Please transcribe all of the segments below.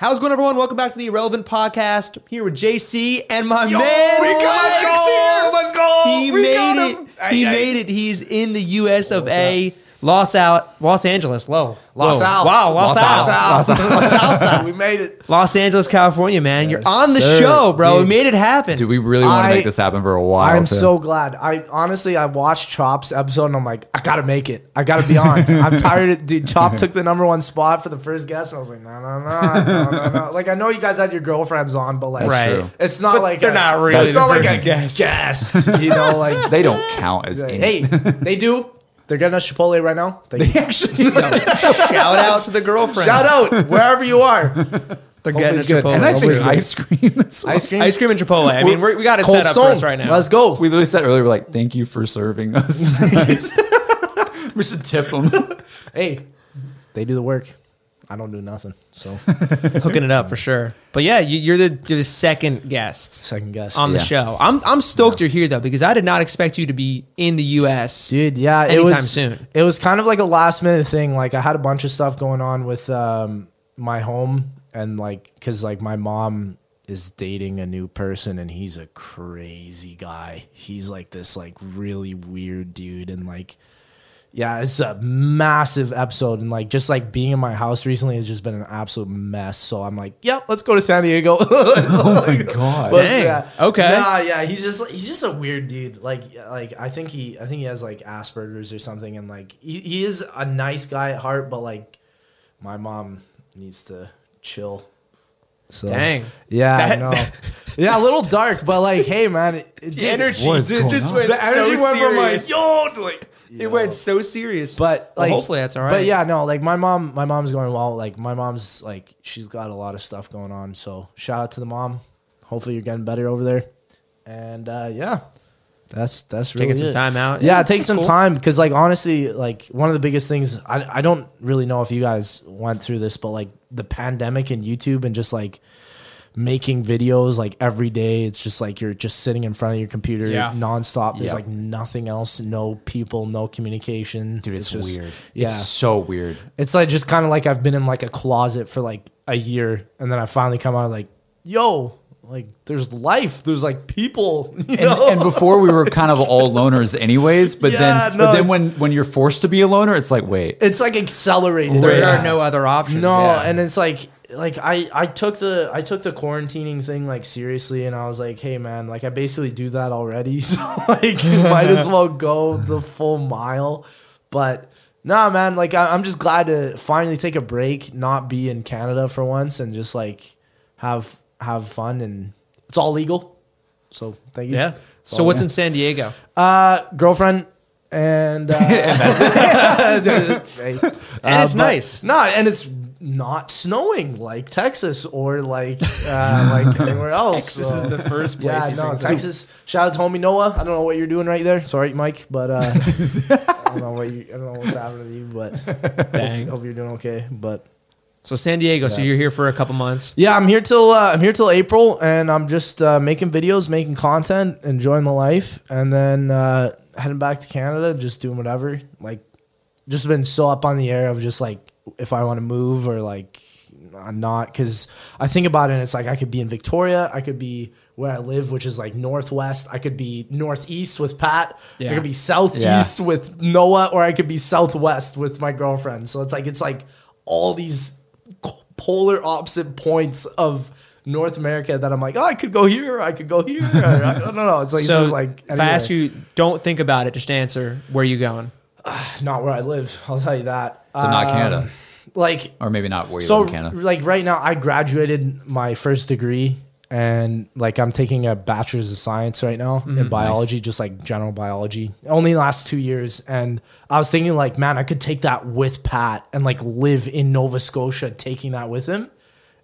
How's it going, everyone? Welcome back to the Irrelevant Podcast. Here with JC and my Yo, man. we got Lex Lex here. Let's go. He We made it. him. He Ay, ay. made it. He's in the U.S. of A. Los out, Los Angeles. Low, Los. Al. Wow, Los. Al. Los Salsa. we made it. Los Angeles, California, man. You're Yes, on the sir. show, bro. Dude. We made it happen. Dude, we really want to I- make this happen for a while. I'm too. so glad. I honestly, I watched Chop's episode and I'm like, I gotta make it. I gotta be on. I'm tired. Of, dude, Chop took the number one spot for the first guest, and I was like, no, no, no, no, no, no. Like, I know you guys had your girlfriends on, but like, Right. true. it's not like they're a- not really It's the not like first a guest. guest. You know, like They don't count as any. hey, they do. They're getting us Chipotle right now. They, actually Shout out to the girlfriend. shout out wherever you are. They're Hopefully getting it's a. Chipotle. And I think Hopefully ice cream. as well. Ice cream. Ice cream and Chipotle. I mean, we're, we got it Cold set up Stone. for us right now. Let's go. We literally said earlier, we're like, thank you for serving us. we should tip them. hey, they do the work. I don't do nothing. So hooking it up for sure. But yeah, you, you're the you're the second guest second guest on the Yeah. show. I'm I'm stoked you're here though because I did not expect you to be in the U.S. Dude, yeah, it Anytime was soon. It was kind of like a last minute thing. Like I had a bunch of stuff going on with um, my home, and like because like my mom is dating a new person, and he's a crazy guy. He's like this like really weird dude, and like yeah, it's a massive episode, and like just like being in my house recently has just been an absolute mess. So I'm like, yep, let's go to San Diego. Oh, oh my God. Dang. Okay. Nah, yeah, he's just he's just a weird dude. Like like I think he I think he has like Asperger's or something, and like he, he is a nice guy at heart, but like my mom needs to chill. So Dang. yeah, I That- know. yeah, a little dark, but like, hey man, it, it The did- energy What is ju- going just on? went the energy went from like yo, to, like it went so serious. but Well, like hopefully that's all right. But yeah, no, like my mom, my mom's going well. Like my mom's like she's got a lot of stuff going on. So shout out to the mom. Hopefully you're getting better over there. And uh, yeah, that's that's really taking some time out. Yeah, take that's some cool. time because like honestly, like one of the biggest things I I don't really know if you guys went through this, but like the pandemic and YouTube and just like making videos like every day it's just like you're just sitting in front of your computer Yeah. nonstop there's Yeah. like nothing else no people no communication Dude, it's, just weird. yeah It's so weird. it's like just kind of like I've been in like a closet for like a year, and then I finally come out like, yo, like there's life, there's like people, you And, know? and before we were kind of all loners anyways, but Yeah, then no, but then when when you're forced to be a loner, it's like, wait. it's like accelerated. There Yeah. are no other options. No, yeah. and it's like like I I took the I took the quarantining thing like seriously, and I was like, hey man, like I basically do that already, so like might as well go the full mile. But nah, man, like I, I'm just glad to finally take a break, not be in Canada for once, and just like have have fun, and it's all legal. So thank you. yeah. So all what's in San Diego? uh, girlfriend and uh, Hey. And Uh, it's but- nice. No, and it's not snowing like Texas or like uh, like anywhere else. Texas so- is the first place. yeah, he no, brings up. Texas. Shout out to homie Noah. I don't know what you're doing right there. Sorry, Mike, but uh, I don't know what you. I don't know what's happening to you, but Dang. hope you're doing okay. But So San Diego. So you're here for a couple months. yeah, I'm here till uh, I'm here till April, and I'm just uh, making videos, making content, enjoying the life, and then uh, heading back to Canada, just doing whatever. Like, just been so up on the air of just like if I want to move or like not, because I think about it, and it's like I could be in Victoria, I could be where I live, which is like northwest. I could be northeast with Pat. Yeah. I could be southeast with Noah, or I could be southwest with my girlfriend. So it's like it's like all these polar opposite points of North America that I'm like, oh, I could go here, I could go here. Or, I don't know. It's like so it's just like if I ask you, don't think about it. Just answer. Where you going? not where I live. I'll tell you that. So not Um, Canada. Like Or maybe not where you so live in Canada. like right now i graduated my first degree and like i'm taking a bachelor's of science right now Mm-hmm. in biology just like general biology only last two years. And i was thinking like man i could take that with pat and like live in nova scotia taking that with him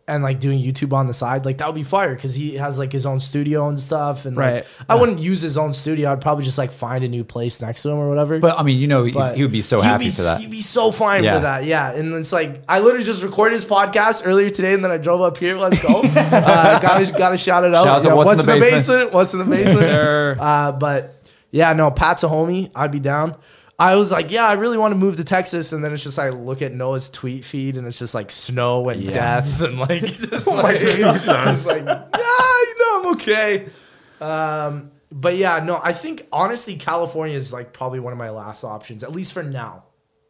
and like doing youtube on the side like that would be fire because he has like his own studio and stuff and like, Right. i wouldn't use his own studio i'd probably just like find a new place next to him or whatever But I mean, you know, he would be so happy be- for that. He'd be so fine Yeah. for that. Yeah. And it's like I literally just recorded his podcast earlier today, and then I drove up here. Let's go. uh, gotta gotta shout it out. Shout out What's what's in the Basement. What's in the basement? Sir. Uh, but yeah, no, Pat's a homie. I'd be down. I was like, yeah, I really want to move to Texas, and then it's just I look at Noah's tweet feed, and it's just like snow and Yeah. death, and like, just like, it's just like, yeah, you know, I'm okay. Um, but yeah, no, I think honestly, California is like probably one of my last options, at least for now.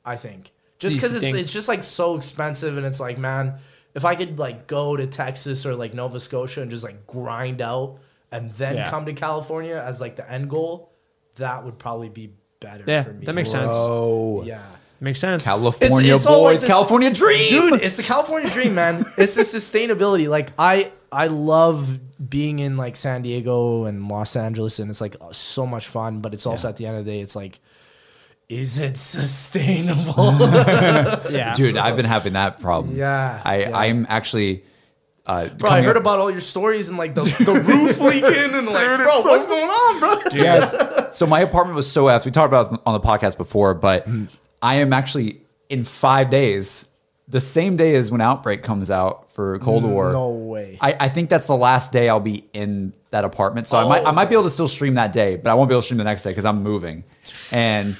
I think just because it's think- it's just like so expensive, and it's like, man, if I could like go to Texas or like Nova Scotia and just like grind out, and then Yeah. come to California as like the end goal, that would probably be better. Yeah, for me. that makes sense. Oh, Yeah. Makes sense. California It's- it's boys, like this- California dream. dude it's the california dream man it's the sustainability like i i love being in like san diego and los angeles and it's like uh, so much fun but it's also Yeah. at the end of the day it's like is it sustainable yeah, dude, I've been having that problem. Yeah, I yeah. I'm actually. Uh, bro i heard up- about all your stories and like the, the roof leaking and like bro what's going on bro Yes. so my apartment was so effed. We talked about it on the podcast before, but Mm-hmm. I am actually in five days, the same day as when Outbreak comes out for Cold War. no way I, I think that's the last day I'll be in that apartment. So I might I might be able to still stream that day, but I won't be able to stream the next day because I'm moving, and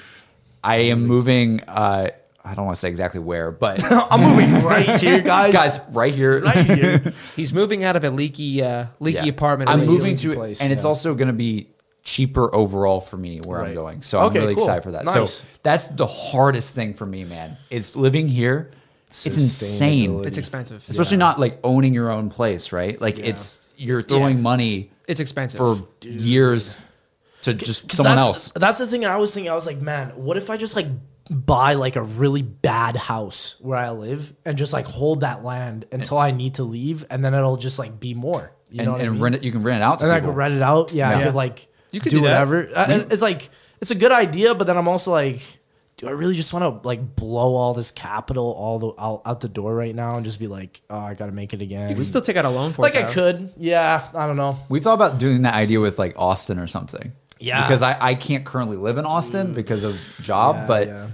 I am moving. Uh, I don't want to say exactly where, but i'm moving right here guys guys, right here, right here he's moving out of a leaky, uh, leaky Yeah. apartment. I'm moving to, place, and it's yeah. also going to be cheaper overall for me where I'm Right. going. So I'm really cool. excited for that. Nice. So that's the hardest thing for me, man. Is living here. It's insane, Sustainability. It's expensive. especially not like owning your own place, right? Like it's you're throwing Yeah. money It's expensive. for years to just 'Cause someone that's, else. That's the thing I was thinking. I was like, man, what if I just like buy like a really bad house where I live and just like hold that land until I need to leave, and then it'll just like be more. You and know and I mean? rent it. You can rent it out to and I people. could rent it out. Yeah, I Yeah. could like You could do, do whatever. And it's like it's a good idea, but then I'm also like. Do I really just want to like blow all this capital all the out, out the door right now and just be like, oh, I got to make it again? you can still take out a loan for like it. I could, yeah. I don't know. we thought about doing that idea with like Austin or something. Yeah. Because I, I can't currently live in Austin because of job, Yeah, but yeah.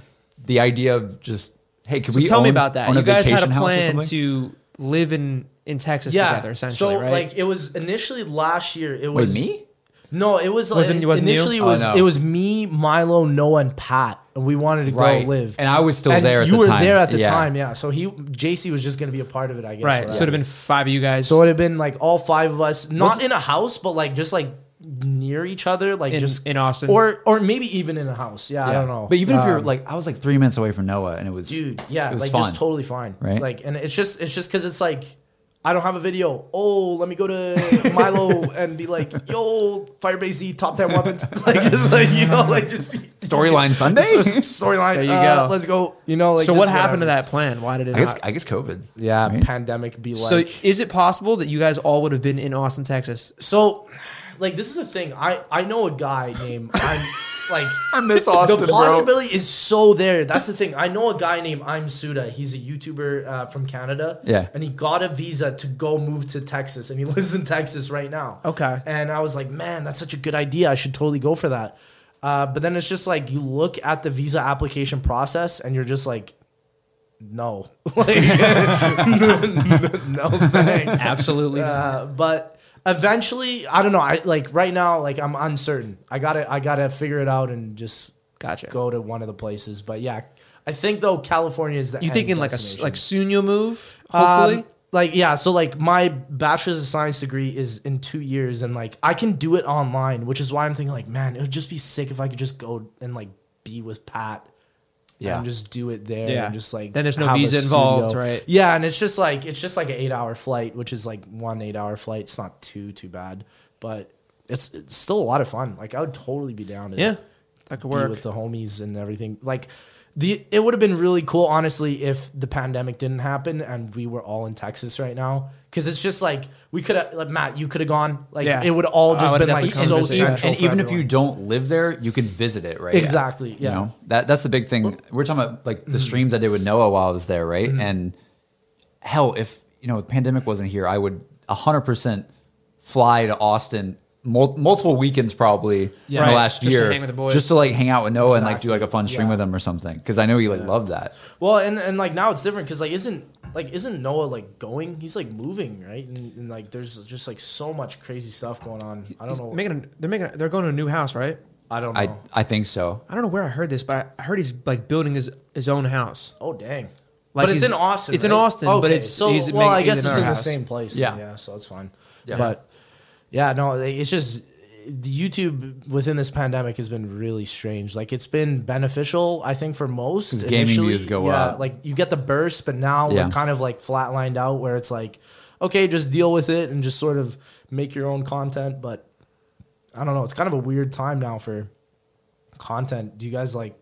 the idea of just hey, can So we tell me own- about that. own You guys had a vacation house or plan something? to live in in Texas together, essentially, so right? like it was initially last year. It Wait, was me? No, it was like Wasn't- it wasn't you? initially it Oh, was no. it was me, Milo, Noah, and Pat, and we wanted to Right. go live. And I was still And there at you the were time. there at the Yeah. time, yeah. So he JC was just gonna be a part of it, I guess. right. or So it'd have been five of you guys. So it would have been like all five of us, not Was- in a house, but like just like near each other, like In- just in Austin. or or maybe even in a house. Yeah, I don't know. But even if you're Um, like, I was like three minutes away from Noah, and it was dude, yeah, it was like fun. just totally fine, Right? Like, and it's just it's just because it's like. I don't have a video. Oh, let me go to Milo and be like, "Yo, Firebase Z top ten weapons." like just like you know, like just Storyline Sunday. storyline. There you uh, go. Let's go. You know, like so what just happened to that plan? Why did it I guess not? I guess COVID. Yeah, right? pandemic be like. so is it possible that you guys all would have been in Austin, Texas? So, like, this is the thing. I I know a guy named I'm like. I miss the possibility is so there. That's the thing. I know a guy named I'm Suda. He's a YouTuber uh, from Canada. Yeah. And he got a visa to go move to Texas, and he lives in Texas right now. Okay. And I was like, man, that's such a good idea. I should totally go for that. Uh, but then it's just like you look at the visa application process, and you're just like, no, like, no thanks. Absolutely. Uh, but eventually, I don't know. I like right now, like I'm uncertain. I gotta, I gotta figure it out and just Gotcha. go to one of the places. But yeah, I think though California is the You thinking like a like soon you'll move? Um, Hopefully. like yeah, so like my bachelor's of science degree is in two years, and like I can do it online, which is why I'm thinking like, man, it would just be sick if I could just go and like be with Pat. Yeah. and just do it there. Yeah. and just like Then there's no have visa involved, studio. right? Yeah, and it's just like it's just like an eight hour flight, which is like one eight hour flight. It's not too too bad, but it's it's still a lot of fun. Like I would totally be down to yeah, that could be work. with the homies and everything. Like the it would have been really cool, honestly, if the pandemic didn't happen and we were all in Texas right now. Because it's just like we could have, like Matt, you could have gone. Like Yeah. it would all just been like so come visit. central. and for even if you everyone. don't live there, you can visit it, right? exactly, You yeah, know that that's the big thing. We're talking about like Mm-hmm. the streams I did with Noah while I was there, right? And hell, if you know the pandemic wasn't here, I would hundred percent fly to Austin mul- multiple weekends probably Yeah. in Right, the last just to year, hang with the boys. just to like hang out with Noah and like do like a fun stream Yeah. with him or something. Because I know he like loved that. Well, and and like now it's different because like isn't like isn't Noah like going? He's like moving, right? And, and like there's just like so much crazy stuff going on. I don't He's know. making a, they're making a, they're going to a new house, right? I don't know. I I think so. I don't know where I heard this, but I heard he's like building his his own house. oh dang. Like but it's in Austin. it's in right? Austin, but it's- so he's well. I guess it in it's in the same place. Yeah. Yeah, yeah. So it's fine. Yeah. But yeah, no, it's just the YouTube within this pandemic has been really strange. Like it's been beneficial, I think, for most. gaming views go yeah, up. Like you get the burst, but now Yeah. we're kind of like flatlined out where it's like, okay, just deal with it and just sort of make your own content. But I don't know. It's kind of a weird time now for content. Do you guys like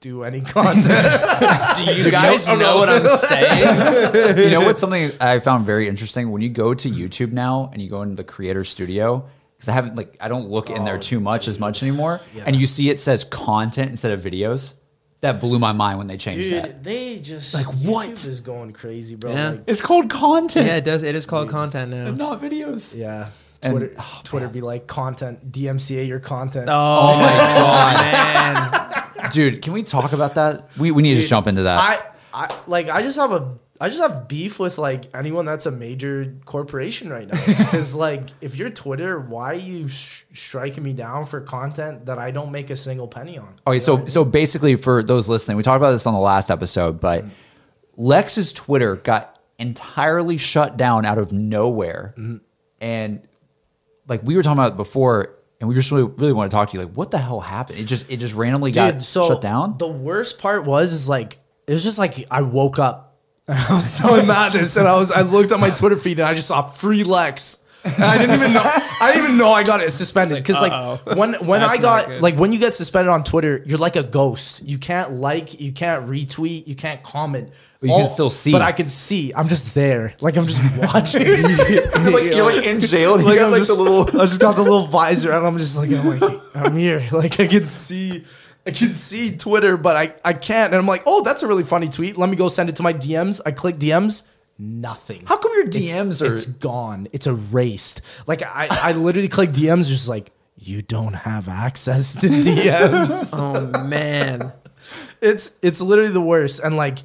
do any content? Do you guys know what I'm saying? you know what's something I found very interesting when you go to YouTube now and you go into the creator studio because I haven't like I don't look in there Oh, too much as much anymore, Yeah. and you see it says content instead of videos. That blew my mind when they changed Dude, that. they just Like, YouTube what? is going crazy, bro. Yeah. Like, It's called content, yeah, it does. It is called content now. and not videos. yeah. And- Twitter, oh, Twitter be like content, DMCA your content. Oh, oh my god, man! Dude, can we talk about that? We we need to jump into that. I, I like I just have a I just have beef with like anyone that's a major corporation right now. Because like if you're Twitter, why are you sh- striking me down for content that I don't make a single penny on? Okay, so so basically, for those listening, we talked about this on the last episode, but mm-hmm. Lex's Twitter got entirely shut down out of nowhere, mm-hmm. and like we were talking about before, and we just really really want to talk to you. Like, what the hell happened? It just it just randomly got shut down. The worst part was is like it was just like I woke up and I was telling Matt this, and I was I looked at my Twitter feed and I just saw free Lex. And I didn't even know. I didn't even know I got it suspended because like, uh-oh. when when That's I got like when you get suspended on Twitter, you're like a ghost. You can't like, you can't retweet, you can't comment. But you can still see. But I can see. I'm just there. Like I'm just watching. like, you're like in jail. and you like got, I'm like just, the little. I just got the little visor, and I'm just like, I'm like, I'm here. Like I can see, I can see Twitter, but I I can't. And I'm like, oh, that's a really funny tweet. Let me go send it to my DMs. I click DMs. Nothing. How come your It's- DMs are? It's gone. It's erased. Like I, I literally click DMs, just like you don't have access to DMs. Oh man, it's it's literally the worst. And like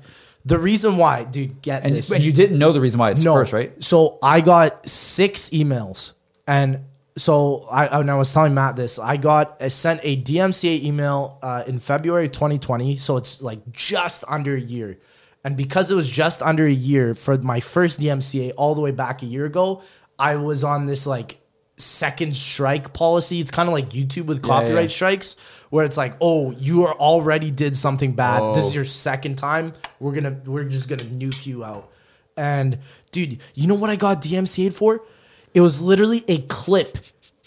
the reason why, dude, get and, this. and you didn't know the reason why it's first, right? So I got six emails, and so I and I was telling Matt this. I got I sent a DMCA email uh, in February 2020, so it's like just under a year. And because it was just under a year for my first DMCA, all the way back a year ago, I was on this like second strike policy. It's kind of like YouTube with copyright yeah. strikes, where it's like, oh, you are already did something bad. This Oh. is your second time. We're gonna we're just gonna nuke you out. And dude, you know what I got DMCA'd for? It was literally a clip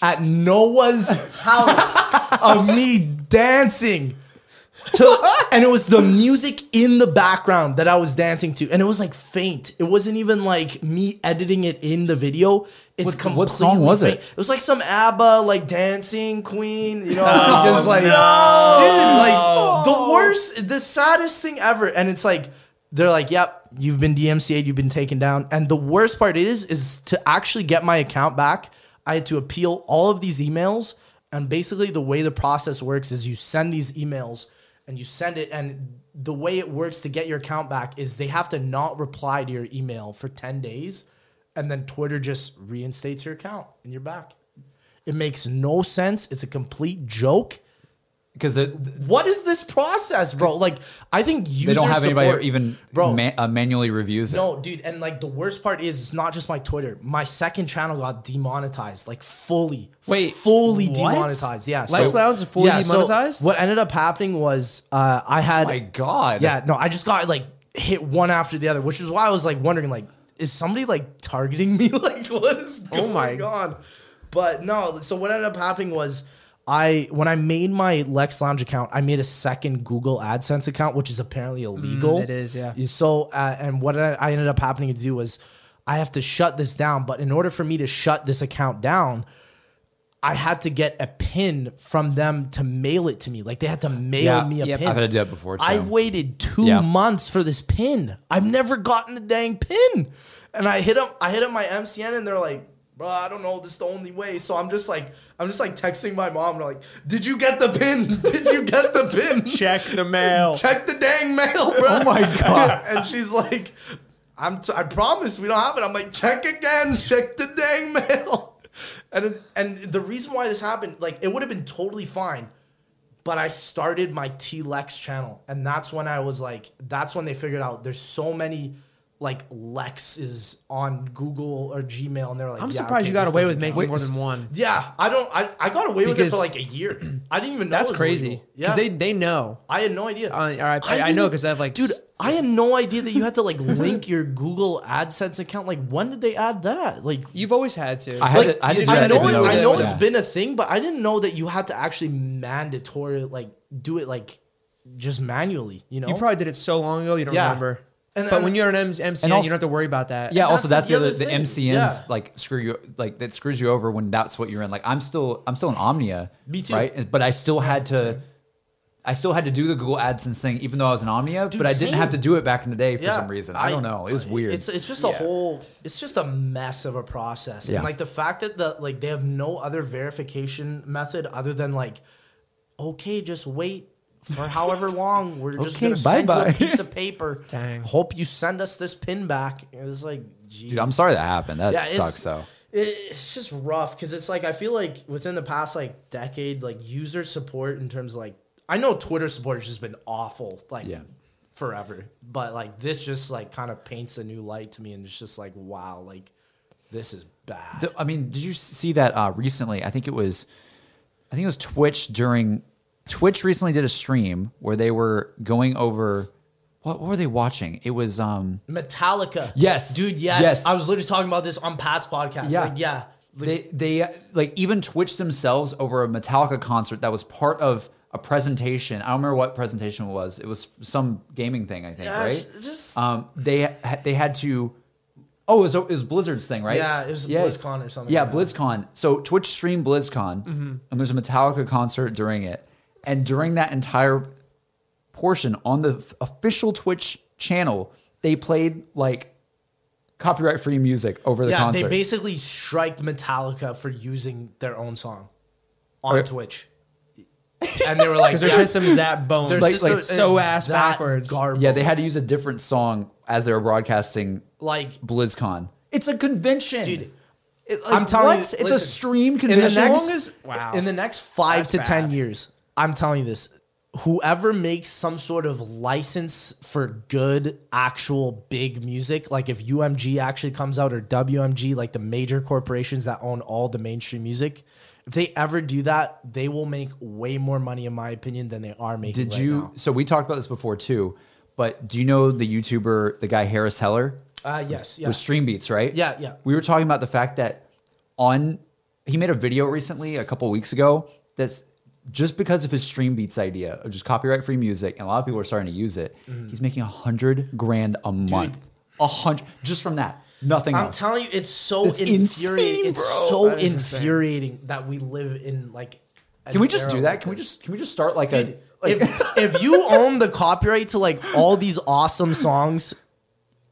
at Noah's house of me dancing. To, and it was the music in the background that I was dancing to, and it was like faint. It wasn't even like me editing it in the video. It's What- completely what song was it? faint. It was like some ABBA like dancing queen, you know, Oh, just like dude, like the worst, the saddest thing ever. And it's like they're like, "Yep, you've been DMCA'd, you've been taken down." And the worst part is, is to actually get my account back, I had to appeal all of these emails. And basically, the way the process works is you send these emails and you send it, and the way it works to get your account back is they have to not reply to your email for ten days, and then Twitter just reinstates your account and you're back. It makes no sense. It's a complete joke. Because What is this process, bro? Like, I think user they don't have anybody support- who even bro. ma- uh, manually reviews it. no, dude, and like the worst part is it's not just my Twitter. My second channel got demonetized, like fully, Wait, fully what? demonetized. Yeah, Lex Lounge is fully so demonetized? what ended up happening was uh, I had Oh my God. yeah, no, I just got like hit one after the other, which is why I was like wondering, like, is somebody like targeting me? like, what is going Oh my- on? But no, so what ended up happening was I when I made my Lex Lounge account, I made a second Google AdSense account, which is apparently illegal. Mm, it is, yeah. So uh, and what I I ended up happening to do was I have to shut this down. But in order for me to shut this account down, I had to get a pin from them to mail it to me. Like they had to mail Yeah, me a yep. pin. I've had to do that before, too. I've waited two Yeah. months for this pin. I've never gotten the dang pin. And I hit up I hit up my MCN and they're like, bro, I don't know, this is the only way. So I'm just like I'm just like texting my mom. Like, did you get the pin? Did you get the pin? check the mail. Check the dang mail, bro. Oh my God. and she's like, I'm t- I promise we don't have it. I'm like, check again, check the dang mail. and it- and the reason why this happened, like it would have been totally fine, but I started my T Lex channel, and that's when I was like, that's when they figured out there's so many like Lex is on Google or Gmail, and they're like, I'm yeah, surprised okay, you got away doesn't with count. making more than one. Yeah, I don't. I, I got away with it for like a year. I didn't even know That's it was crazy. illegal. Because Yeah, they they know. I had no idea. Uh, all right, I- I know 'cause I have, like, dude. s- I had no idea that you had to like link your Google AdSense account. Like, when did they add that? Like, You've always had to. I had like to- I had to you do didn't I that know, it, though I it- know yeah. it's been a thing, but I didn't know that you had to actually mandatory like do it like just manually. You know, You probably did it so long ago you don't Yeah. remember. And- but and- when you're an M- MCN, And you don't have to worry about that. Yeah. And also, that's that's the the other other the thing. MCNs Yeah. like screw you like that screws you over when that's what you're in. Like I'm still I'm still in Omnia. Me too. Right. But I still had to. I still had to do the Google AdSense thing, even though I was in Omnia, Dude, but I didn't have to do it back in the day for Yeah, some reason. I, don't know. It was weird. It's it's just a Yeah. whole it's just a mess of a process. Yeah. And like the fact that the like they have no other verification method other than like okay, just wait for however long. We're just Okay, gonna send bye-bye. you a piece of paper. Dang. Hope you send us this pin back. It's like geez. Dude, I'm sorry that happened. That Yeah, it's- sucks though. it- it's just rough because it's like I feel like within the past like decade, like user support in terms of like I know Twitter support has just been awful, like Yeah. forever. But like this just like kind of paints a new light to me, and it's just like wow, like this is bad. The- I mean, did you see that uh, recently? I think it was, I think it was Twitch during Twitch recently did a stream where they were going over what, what were they watching? It was um Metallica, Yes. dude, yes. Yes. I was literally talking about this on Pat's podcast. Yeah. like, yeah. They they like even Twitch themselves over a Metallica concert that was part of a presentation. I don't remember what presentation it was. It was some gaming thing, I think, Yeah, right? just- um, they they had to. Oh, it was, it was Blizzard's thing, right? Yeah, it was BlizzCon or something Yeah, like. BlizzCon. So Twitch streamed BlizzCon, Mm-hmm. and there's a Metallica concert during it, and during that entire portion on the official Twitch channel, they played like copyright free music over the yeah, concert. they basically striked Metallica for using their own song on Or- Twitch, and they were like, Because their yeah, system's that bone. their Like, system like so ass backwards. Garbage. Yeah, they had to use a different song as they were broadcasting like BlizzCon. It's a convention, Dude, It- like, I'm telling what? you, it's a listen, stream in convention. the next as- wow. in the next five That's to ten years, I'm telling you this. Whoever makes some sort of license for good, actual big music, like if UMG actually comes out or WMG, like the major corporations that own all the mainstream music, if they ever do that, they will make way more money, in my opinion, than they are making. Did right you? now. So we talked about this before too, but do you know the YouTuber, the guy Harris Heller? Uh, yes. Yeah. with Stream Beats, right? Yeah, yeah. We were talking about the fact that on he made a video recently, a couple weeks ago, that's just because of his Stream Beats idea of just copyright free music, and a lot of people are starting to use it. Mm. He's making a hundred grand a month, a hundred just from that, nothing I'm else. telling you, it's so It's infuriating. insane, it's bro. so That is insane. infuriating that we live in like. can we just do that? Can we just can we just start like Dude, a like, if, if you own the copyright to like all these awesome songs,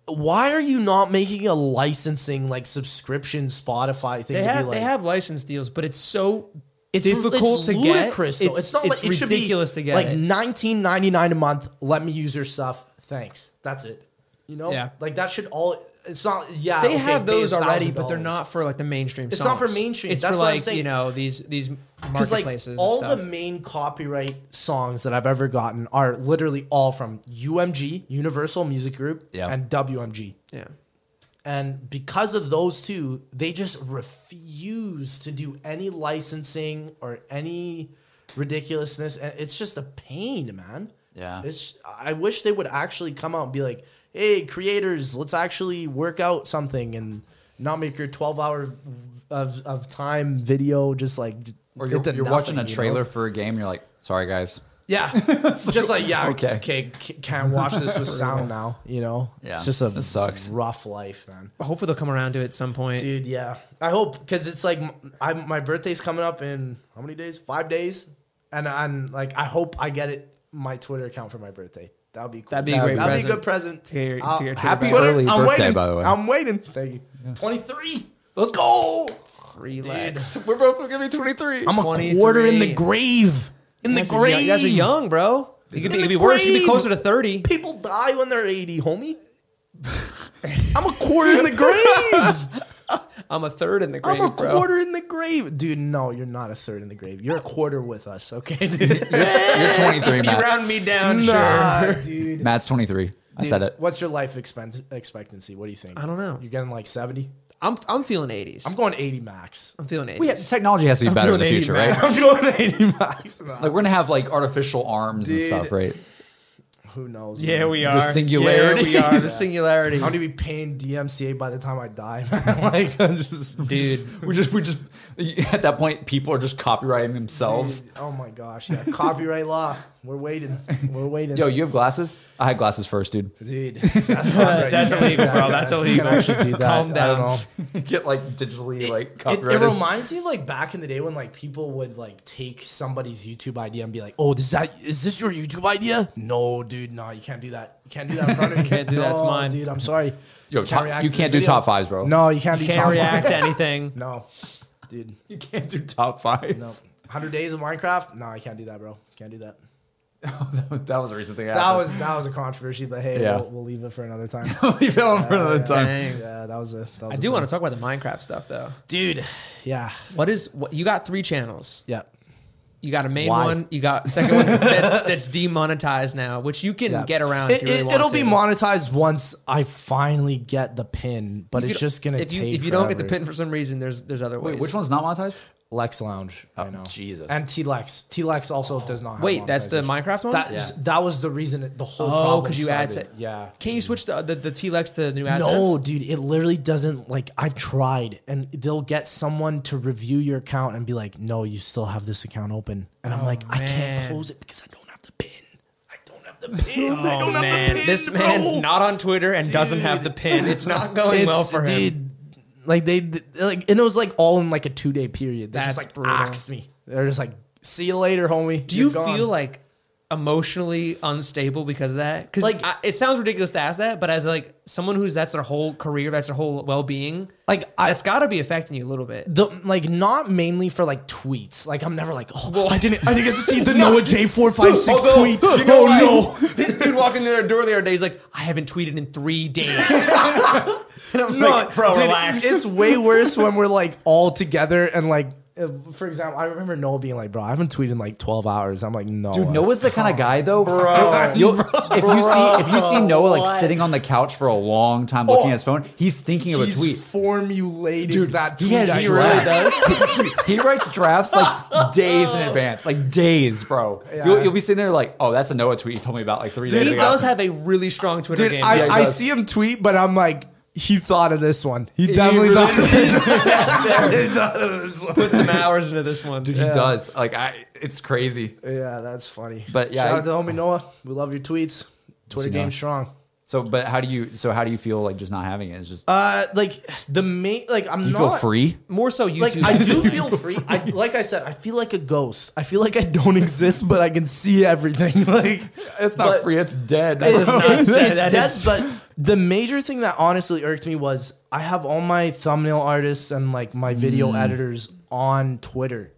why are you not making a licensing like subscription Spotify thing? They to have be like, they have license deals, but it's so it's difficult it's to ludicrous, get. though. It's, not it's like it be ridiculous to get. like it. nineteen ninety nine a month. Let me use your stuff. Thanks. That's it. You know, Yeah. like that should all. It's not. Yeah, they okay, have those already, but they're not for like the mainstream. It's not for mainstream. It's That's for what I'm like saying. you know these these Because like marketplaces. all and the main copyright songs that I've ever gotten are literally all from UMG, Universal Music Group, Yeah. and WMG. yeah. And because of those two, they just refuse to do any licensing or any ridiculousness. And it's just a pain, man. Yeah. It's I wish they would actually come out and be like, hey, creators, let's actually work out something and not make your 12 hour of, of time video just like or you're, you're watching a nothing, you trailer know? for a game, you're like, sorry guys, Yeah. just like, yeah, Okay. okay. can't watch this with sound now, you know? Yeah, It's just a it sucks. rough life, man. Hopefully they'll come around to it at some point. Dude, yeah. I hope because it's like m- I, my birthday's coming up in how many days? Five days, and I'm like I hope I get it my Twitter account for my birthday. That'd be cool. That'd be a great That'd be a good present. to your- to your Twitter Happy account. early I'm birthday, waiting. by the way. I'm waiting. Thank you. Twenty three. let's go. Relax. We're both gonna be 23. I'm a quarter in the grave. In the guys are young- grave. You guys are young, bro. You could be, it could be worse. You could be closer to thirty. People die when they're eighty, homie. I'm a quarter in the grave. I'm a third in the grave, I'm a bro. quarter in the grave, dude. No, you're not a third in the grave. You're a quarter with us, okay, dude. You're 23, You Matt. round me down, nah, sure. dude. Matt's 23. I Dude, said it. What's your life expect- expectancy? What do you think? I don't know. You're getting like 70. I'm I'm feeling 80s. I'm I'm, going 80 max. I'm feeling 80s. We have, technology has to be better in the future, man. right? I'm going 80 max. Nah, Like we're gonna have like artificial arms and stuff, right? who knows? yeah, man. we The are. singularity. Yeah, we are. The singularity. I'm gonna be paying DMCA by the time I die, man. like, I'm just, Dude. We just we just at that point people are just copyrighting themselves. Dude, oh my gosh, yeah, copyright law. We're waiting. We're waiting. Yo, you have glasses? I had glasses first, dude. dude, that's, copyright. That's You can't illegal, bro. that. That's You illegal. can actually do that. Calm I down. don't know. Get like digitally like It, it reminds me of like back in the day when like people would like take somebody's YouTube idea and be like, "Oh, is that is this your YouTube idea?" No, dude, no, you can't do that. You can't do that in front of me. Can't do that, it's mine. dude. I'm sorry. Yo, You can't top- you can't do video. top fives, bro. No, you can't You do can't top react to anything. No, dude. You can't do top fives. No. 100 days of Minecraft? No, I can't do that, bro. Can't do that. that, was, a recent thing. That was that was a controversy, but hey, Yeah. we'll, we'll leave it for another time. we fell on for another Yeah. time. Dang. yeah, that was a. That was I do want to talk about the Minecraft stuff though. dude. Yeah, What is what you got three channels. yeah. You got a main Why? one, you got second one that's that's demonetized now, which you can Yeah. get around It, if you really want will to. be monetized once I finally get the pin, but You it's could- just gonna if you take if you don't get the forever. pin for some reason, there's there's other ways. Wait, which one's not monetized? Lex Lounge. I Oh, know. Jesus. And T Lex. T Lex also does not. Have Wait, that's the monetization. Minecraft one. That Yeah. that was the reason it- the whole Oh, problem. because you add started. Yeah. Can you switch the the, the T-Lex to the new ad No, dude, it literally doesn't like I've tried and they'll get someone to review your account and be like, "No, you still have this account open." And I'm Oh, like, "I can't close it because I don't have the pin. I don't have the pin. I Oh don't man, have the pin." this bro." man's not on Twitter and doesn't have the pin. It's not going It's- well for him. Dude, like they like and it was like all in like a 2-day period. They just That's like brutal. axed me. They're just like, "See you later, homie." Do you You're gone." feel like emotionally unstable because of that? Because Like- like, it sounds ridiculous to ask that, but as like someone who's that's their whole career, that's their whole well being, like I, it's got to be affecting you a little bit. the like not mainly for like tweets. Like I'm never like, oh, well, I didn't, I didn't get to see the Noah J four five six tweet. you oh, know oh what? no. this dude walked in their door the other day. He's like, I haven't tweeted in three days. and I'm like, bro, dude, relax. It's way worse when we're like all together and like, uh, for example, I remember Noah being like, "Bro, I haven't tweeted in like 12 hours." I'm like, "No, Dude, Noah's the kind of guy though. Bro. You'll- if you see if you see Noah like sitting on the couch for a long time looking Oh. at his phone, he's thinking of a He's tweet. formulating that tweet. He has I he really does. he writes drafts like days in advance, like days, bro. Yeah. You'll, you'll be sitting there like, oh, that's a Noah tweet you told me about like three days he ago. He does have a really strong Twitter Dude, game. I, Yeah, I see him tweet, but I'm like, he thought of this one. He definitely really thought, of this. he thought of this one. Put some hours into this one. Dude, he does. Like, I, it's crazy. Yeah, that's funny. But yeah, shout I- out to homie Noah. We love your tweets. Twitter you game know. strong. So, but how do you? So, how do you feel like just not having it? It's just Uh, like the main, like I'm you not feel free. More so YouTube. Like I do feel free. I, like I said, I feel like a ghost. I feel like I don't exist, but I can see everything. Like It's not free. It's dead. does not it's, say- it's dead, is- but the major thing that honestly irked me was I have all my thumbnail artists and like my video mm. editors on Twitter.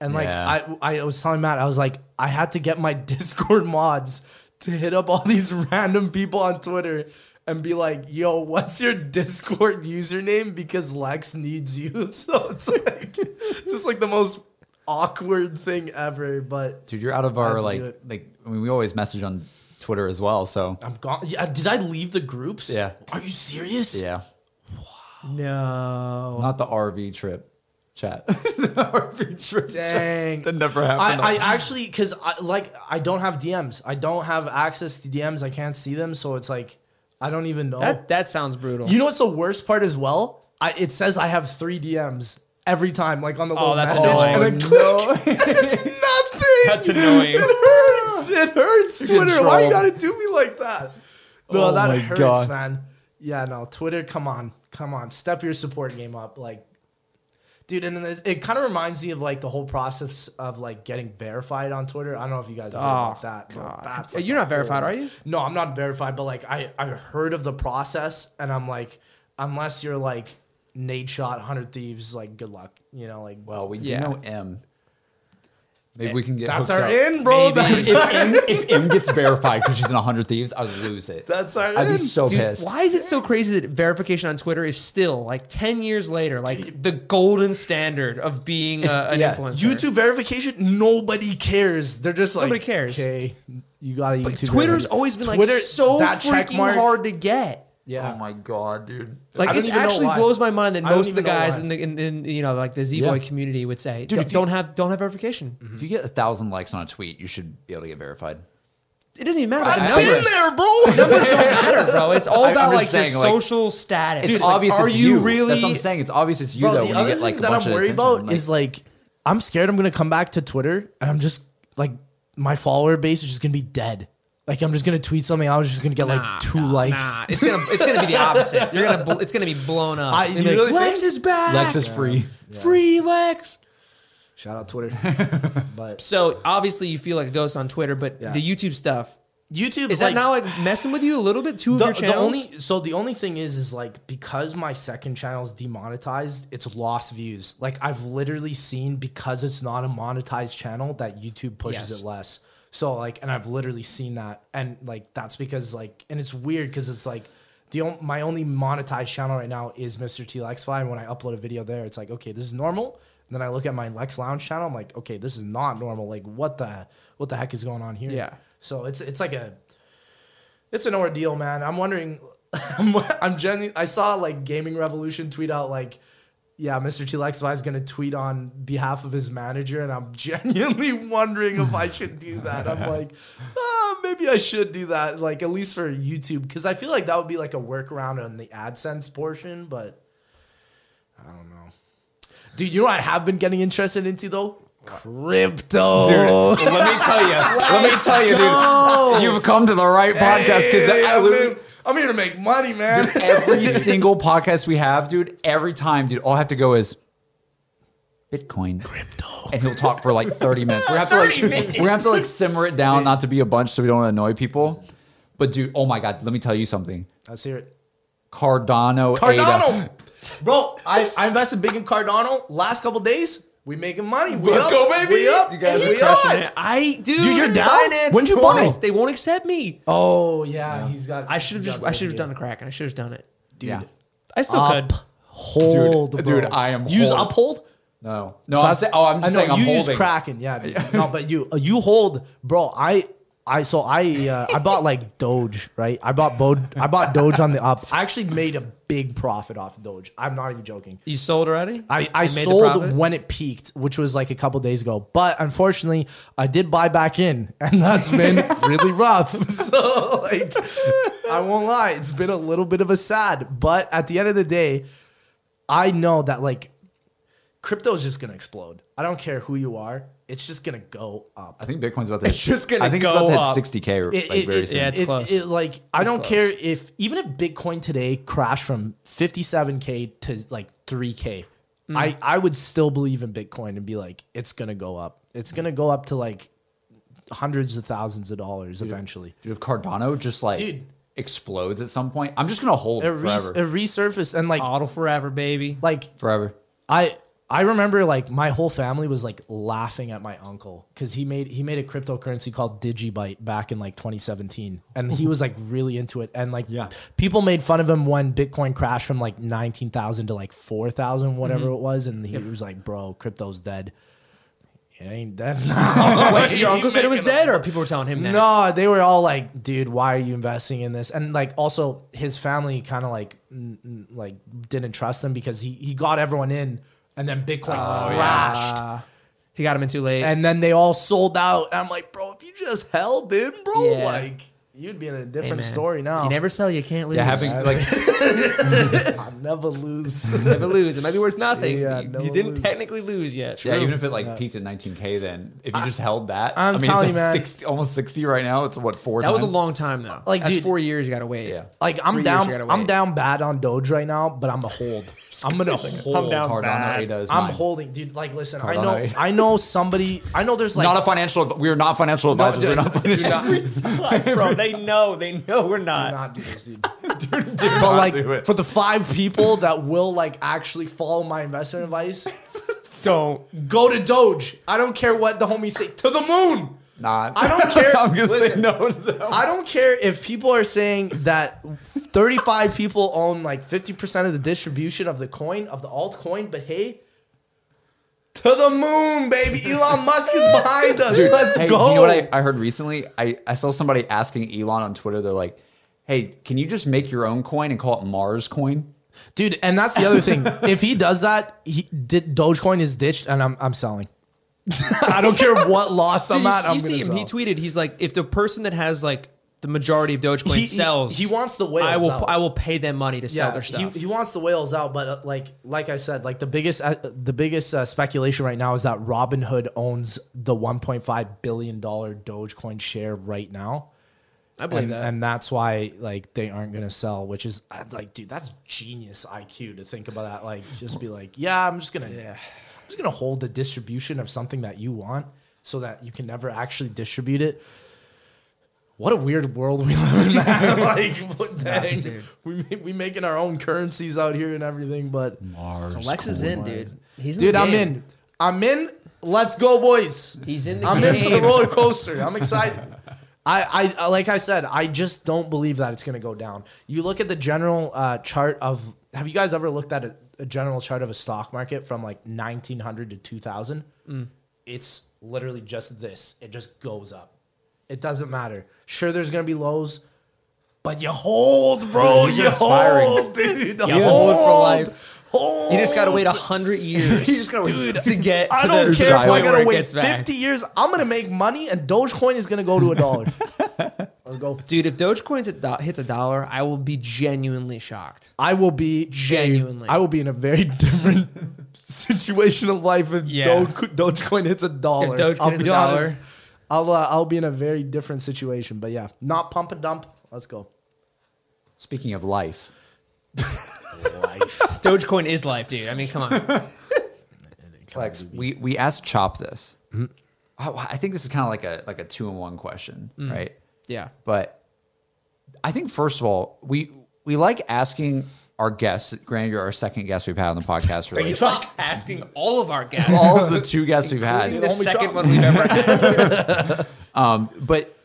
And like Yeah. I I was telling Matt, I was like, I had to get my Discord mods to hit up all these random people on Twitter and be like, yo, what's your Discord username? Because Lex needs you. So it's like it's just like the most awkward thing ever. But Dude, you're out of our like like. I mean, we always message on Twitter as well. So I'm gone. Yeah, did I leave the groups? Yeah. Are you serious? yeah, no. not the RV trip chat. the RV trip. Dang. Chat. That never happened. I, I actually because I like I don't have DMs. I don't have access to DMs. I can't see them, so it's like I don't even know. That that sounds brutal. you know what's the worst part as well? I, it says I have three DMs every time, like on the Oh, little that's message, annoying. and then click. it's. That's annoying. It hurts. It hurts. You're Twitter, why you trolled. gotta do me like that? Oh no, Oh that hurts, God. man. Yeah, no, Twitter. Come on, come on, step your support game up, like dude and this, it kind of reminds me of like the whole process of like getting verified on twitter i don't know if you guys have heard Oh, about that God. that's like you're not verified, whole- are you? no i'm not verified but like i i heard of the process and i'm like unless you're like Nadeshot 100 thieves like good luck you know like well, we do Yeah. know M. Maybe we can get That's our up. in, bro. Maybe. That's, if, M, if M gets verified because she's in 100 Thieves, I would lose it. that's our end. I'd in. be so Dude, pissed. why is it so crazy that verification on Twitter is still like ten years later, like the golden standard of being It's- uh, an yeah. influencer? YouTube verification, nobody cares. They're just like Nobody cares. Okay, you got to But YouTube. Twitter's always been like Twitter, so that check freaking mark- hard to get. Yeah. Oh my god, dude. Like I it actually blows my mind that I don't most of the even know guys why. in the in, in you know like the Z boy Yeah. community would say Dude, don't, if you- don't have don't have verification. If you get a thousand likes on a tweet, you should be able to get verified. It doesn't even matter about the I've numbers. been there, bro. Numbers don't matter, bro. It's all I- I'm about just like saying, your like, social status. It's Like, obvious Are it's you, you. really? That's what I'm saying. It's obvious it's you Bro, though the when other you get like thing a that bunch I'm of worried attention. about Like, is like I'm scared I'm gonna come back to Twitter and I'm just like my follower base is just gonna be dead. Like I'm just gonna tweet something. I was just gonna get Nah, like two nah, likes. Nah, it's gonna it's gonna be the opposite. You're gonna bl- it's gonna be blown up. I- You're you gonna be really like, think? Is back. Lex is free. free Lex. Shout out Twitter. but So obviously you feel like a ghost on Twitter, but Yeah. the YouTube stuff YouTube is that not like messing with you a little bit? Two of the, your the channels. only so the only thing is is like because my second channel is demonetized, it's lost views. Like I've literally seen because it's not a monetized channel that YouTube pushes Yes. it less. So like, and I've literally seen that, and like that's because like, and it's weird because it's like the on, my only monetized channel right now is MrTLexify. And when I upload a video there, it's like okay, this is normal. And then I look at my Lex Lounge channel, I'm like, okay, this is not normal. Like what the what the heck is going on here? Yeah. So it's it's like a it's an ordeal, man. I'm wondering. I'm, I'm genuinely. I saw like Gaming Revolution tweet out like, yeah, Mr. T Lex is gonna tweet on behalf of his manager, and I'm genuinely wondering if I should do that. I'm like, oh, maybe I should do that, like at least for YouTube, because I feel like that would be like a workaround on the AdSense portion, but I don't know. Dude, you know what I have been getting interested into though? Crypto. Dude, let me tell you. let me tell you, dude. You've come to the right podcast because Hey, I'm, literally. in- I'm here to make money, man. every single podcast we have, dude, every time, dude, all I have to go is Bitcoin. Crypto. And he'll talk for like 30 minutes. We're gonna have to like we're have to like simmer it down, not to be a bunch so we don't annoy people. But dude, oh my god, let me tell you something. Let's hear it. Cardano, Cardano, ADA. bro. I, I invested big in Cardano. Last couple days, we making money. We Let's up. go, baby. We up. You guys we are up. Crushing it. I dude, Dude, you're down? When'd you buy? twice. They won't accept me. Oh yeah, he's got. I should have just I should have done a crack and I should have done it. dude. Yeah. I still Up, could. hold, Dude, bro. dude, I am use hold. uphold. No. No, So I'm that's- saying oh, I'm just I know, saying I'm you holding. use Kraken, yeah. no, but you uh, you hold, bro. I I so I uh, I bought like Doge, right? I bought Bo- I bought Doge on the up. I actually made a big profit off of Doge. I'm not even joking. You sold already? I, I made the sold profit? when it peaked, which was like a couple days ago. But unfortunately, I did buy back in, and that's been really rough. So like, I won't lie, it's been a little bit of a sad. But at the end of the day, I know that like crypto is just gonna explode. I don't care who you are; it's just gonna go up. I think Bitcoin's about to It's just gonna I think go it's about up. to hit 60k like it- very it- soon. Yeah, it's it- close. it, like I don't close. care if even if Bitcoin today crashed from 57k to like 3k, Mm. I I would still believe in Bitcoin and be like it's gonna go up. It's gonna go up to like hundreds of thousands of dollars eventually. Dude, if Cardano just like Dude. explodes at some point, I'm just gonna hold It, res- forever. it resurfaced and like Auto forever, baby. like forever. I I remember like my whole family was like laughing at my uncle because he made he made a cryptocurrency called Digibyte back in like 2017, and he was like really into it. And like Yeah. people made fun of him when Bitcoin crashed from like 19,000 to like 4,000, whatever it was, and he was like, "Bro, crypto's dead." It ain't dead. Wait, your uncle said it was dead, or people were telling him that? no, they were all like, "Dude, why are you investing in this?" And like, also his family kind of like, mm, mm, like didn't trust him because he he got everyone in, and then Bitcoin crashed, Uh, he got him in too late. and then they all sold out. And I'm like, bro, if you just held in, bro, Yeah. like you'd be in a different man, story now. You never sell, you can't lose. Yeah, having like I never lose. never lose. It might be worth nothing. Yeah, you, you didn't lose. technically lose yet. yeah, even if it like peaked at 19k, then if you just held that, I'm I mean, telling it's you, like man. 60, almost 60 right now. It's what four? that was a long time though. Like, That's dude- four years. You got to wait. Yeah. Like I'm Three down, you I'm down bad on Doge right now, but I'm a hold. I'm gonna hold. I'm down Cardano bad. ADA is I'm mine. holding, dude. Like, listen, I know, ADA. I know somebody. I know there's like not a financial. We are not financial advisors. we're not financial. They know. They know we're not. do not. do this, dude. Dude, do But like do for the five people that will like actually follow my investment advice, Don't. Go to Doge. I don't care what the homies say. To the moon. Not. I don't care. I'm gonna say no to them. I don't care if people are saying that 35 people own like 50% of the distribution of the coin, of the altcoin, but hey, to the moon, baby. Elon Musk is behind us. Dude, Let's hey, go. do you know what I, I heard recently? I, I saw somebody asking Elon on Twitter. They're like, "Hey, can you just make your own coin and call it Mars Coin?" Dude, and that's the other thing. if he does that, he did Dogecoin is ditched and I'm I'm selling. I don't care what loss Did I'm you, at. you I'm see gonna him? sell. He tweeted. He's like, if the person that has like the majority of Dogecoin He- he- sells, he wants the whales I will. out. I will pay them money to sell their stuff. He, he wants the whales out, but uh, like like I said, like the biggest uh, the biggest uh, speculation right now is that Robinhood owns the 1.5 billion dollar Dogecoin share right now. I believe and, that. and that's why like they aren't gonna sell, which is uh, like, dude, that's genius IQ to think about that. Like, just be like, yeah, I'm just gonna, Yeah. I'm just gonna hold the distribution of something that you want, so that you can never actually distribute it. What a weird world we live in, man. like, what nuts, dang. dude. we ma- we making our own currencies out here and everything, but Mars. so Lex is in, dude. He's in dude, the I'm in. I'm in. Let's go, boys. He's in the I'm game. in for the roller coaster. I'm excited. I, I like I said, I just don't believe that it's going to go down. You look at the general uh, chart of. Have you guys ever looked at a, a general chart of a stock market from like 1900 to 2000? Mm. It's literally just this. It just goes up. It doesn't matter. Sure, there's going to be lows, but you hold, bro. He's you inspiring. hold, dude. You hold for life. Hold. You just gotta wait a hundred years. You just gotta wait Dude, to- to get. I don't care if I gotta wait gets back. 50 years. I'm gonna make money, and Dogecoin is gonna go to a dollar. Let's go. Dude, if Dogecoin do- hits a dollar, I will be genuinely shocked. I will be Genuinely. I will be in a very different situation of life if Yeah. Doge, Dogecoin hits a dollar. If Dogecoin hits be a dollar. honest. I'll uh, I'll be in a very different situation. But yeah, not pump and dump. Let's go. Speaking of life, Life. Dogecoin is life, dude. I mean, come on. Lex, we we asked Chop this. I, I think this is kind of like a like a two in one question, right? Yeah. But I think first of all, we we like asking our guests. Granted, you're our second guest we've had on the podcast. Really, It's like asking all of our guests. all of the two guests we've had. including the Homie second Chop. one we've ever had. Um, but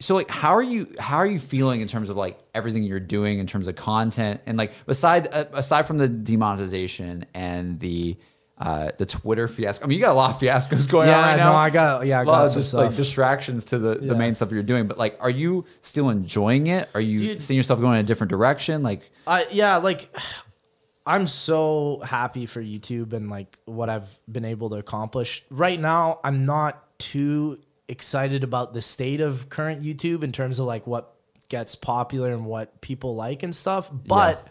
so like, how are you? How are you feeling in terms of like everything you're doing in terms of content and like beside uh, aside from the demonetization and the uh, the Twitter fiasco? I mean, you got a lot of fiascos going on Yeah, right now. no, I got- yeah, I a got lot of some just like distractions to the the main stuff you're doing. But like, are you still enjoying it? Are you Dude. seeing yourself going in a different direction? Like, I yeah, like I'm so happy for YouTube and like what I've been able to accomplish. Right now, I'm not too excited about the state of current YouTube in terms of like what gets popular and what people like and stuff, but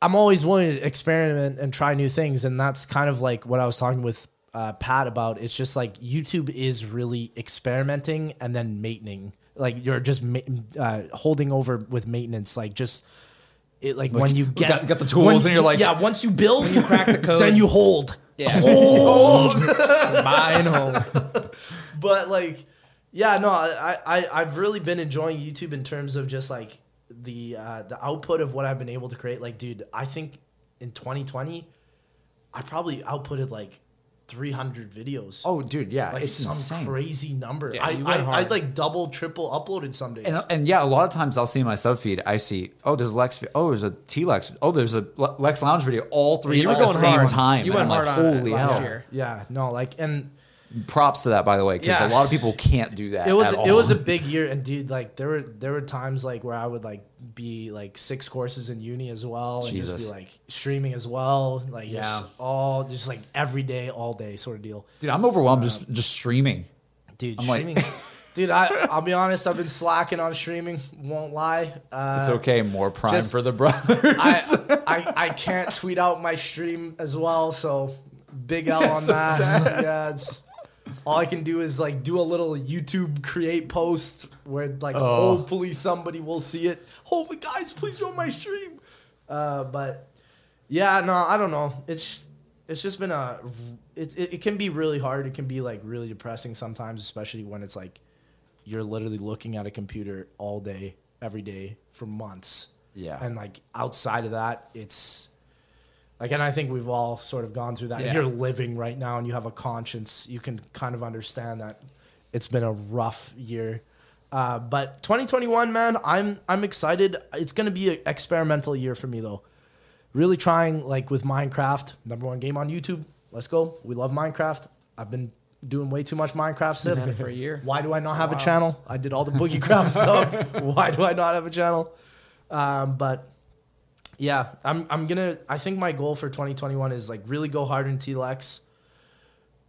I'm always willing to experiment and try new things and that's kind of like what I was talking with uh, Pat about. It's just like YouTube is really experimenting and then maintaining. Like you're just ma- uh, holding over with maintenance, like just it like when you get got- got the tools when- and you're like- yeah. Once you build, you crack the code. then you hold. Yeah. Hold. Buy and hold. but like, yeah, no, I, I I've really been enjoying YouTube in terms of just like the uh, the output of what I've been able to create. Like, dude, I think in 2020, I probably outputted like 300 videos. oh, dude, yeah, like it's some insane. crazy number. Yeah, I, I, I like double, triple uploaded some days. And, and yeah, a lot of times I'll see my sub feed, I see, oh, there's Lex, oh, there's a T Lex, oh, there's a Lex Lounge video, all three You were at the same hard. time. You And went I'm hard like, on it holy last hell. year. yeah, no, like, and Props to that, by the way, because Yeah. a lot of people can't do that. it was it was a big year and dude like there were there were times like where i would like be like six courses in uni as well and just be like streaming as well like Yeah. just all just like every day all day sort of deal dude. I'm overwhelmed just just streaming. dude I'm like- streaming dude i i'll be honest i've been slacking on streaming won't lie uh It's okay, more prime just- for the brothers. I, I i can't tweet out my stream as well so big l on so that sad. yeah it's all I can do is like do a little YouTube create post where like Oh. hopefully somebody will see it. Hopefully, guys, please join my stream. Uh, but yeah, no, I don't know. It's it's just been a it, it it can be really hard. It can be like really depressing sometimes, especially when it's like you're literally looking at a computer all day, every day for months. Yeah. and like outside of that, it's Like, and I think we've all sort of gone through that. If you're living right now and you have a conscience, you can kind of understand that it's been a rough year. Uh, but 2021, man, I'm I'm excited. It's gonna be an experimental year for me though. Really trying like with Minecraft, number one game on YouTube. Let's go. We love Minecraft. I've been doing way too much Minecraft stuff for a year. Why do I not have Wow. a channel? I did all the boogie craft stuff. Why do I not have a channel? Um, but yeah, I'm I'm gonna. I think my goal for 2021 is like really go hard in TLX.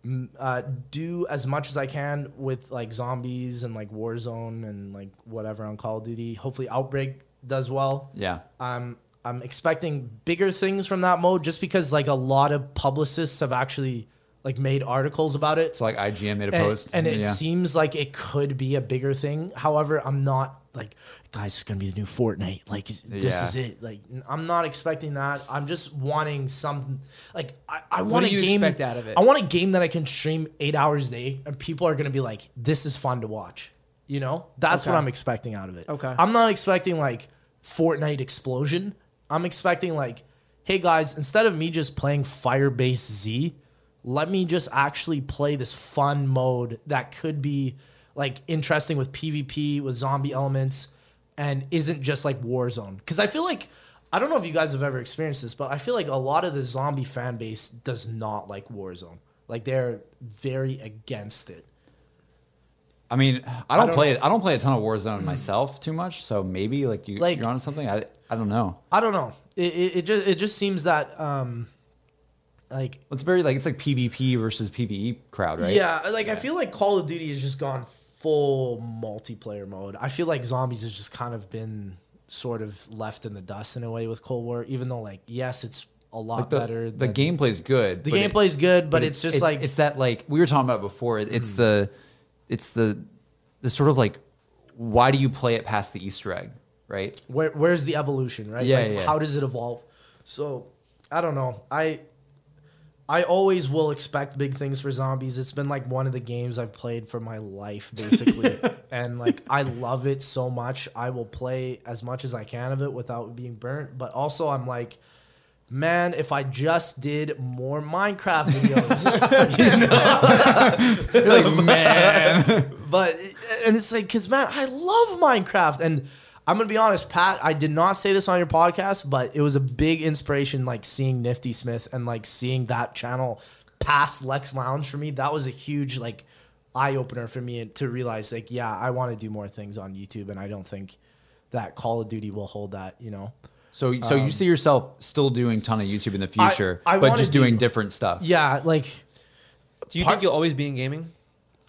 m- Uh, do as much as I can with like zombies and like Warzone and like whatever on Call of Duty. Hopefully, Outbreak does well. Yeah. I'm I'm expecting bigger things from that mode just because like a lot of publicists have actually like made articles about it So like IGN made a and, post. and it yeah. seems like it could be a bigger thing. However, I'm not like, guys, it's gonna be the new Fortnite. Like this Yeah. is it. Like I'm not expecting that. I'm just wanting something. like I, I What want do a you game. expect out of it? I want a game that I can stream eight hours a day, and people are gonna be like, this is fun to watch. You know, that's what I'm expecting out of it. Okay. I'm not expecting like Fortnite explosion. I'm expecting like, hey guys, instead of me just playing Firebase Z, let me just actually play this fun mode that could be like interesting with PvP with zombie elements and isn't just like Warzone. Because I feel like I don't know if you guys have ever experienced this, but I feel like a lot of the zombie fan base does not like Warzone. Like they're very against it. I mean, I don't, don't play know. it. I don't play a ton of Warzone myself too much. So maybe like you, Like- you're onto something. I, I don't know. I don't know. It, it, it just it just seems that um like It's very like it's like PvP versus PVE crowd, right? Yeah, like I feel like Call of Duty has just gone full multiplayer mode. I feel like zombies has just kind of been sort of left in the dust in a way with Cold War, even though like yes, it's a lot Like the, better. the gameplay's good. the but it- gameplay's good, but, it's, just like it's that like we were talking about before. It, it's mm-hmm. the it's the the sort of like why do you play it past the Easter egg, right? where where's the evolution, right? Yeah, Like, yeah. How does it evolve? So I don't know. I I always will expect big things for zombies. It's been like one of the games I've played for my life, basically. and like I love it so much. I will play as much as I can of it without being burnt. But also I'm like, man, if I just did more Minecraft videos. you know? like man, but and it's like because man i love minecraft and i'm gonna be honest pat i did not say this on your podcast but it was a big inspiration like seeing nifty smith and like seeing that channel past lex lounge for me that was a huge like eye-opener for me to realize like yeah i want to do more things on youtube and i don't think that call of duty will hold that you know so so you um, see yourself still doing ton of YouTube in the future, I but wanna just doing different stuff. yeah like Do you Part- think you'll always be in gaming?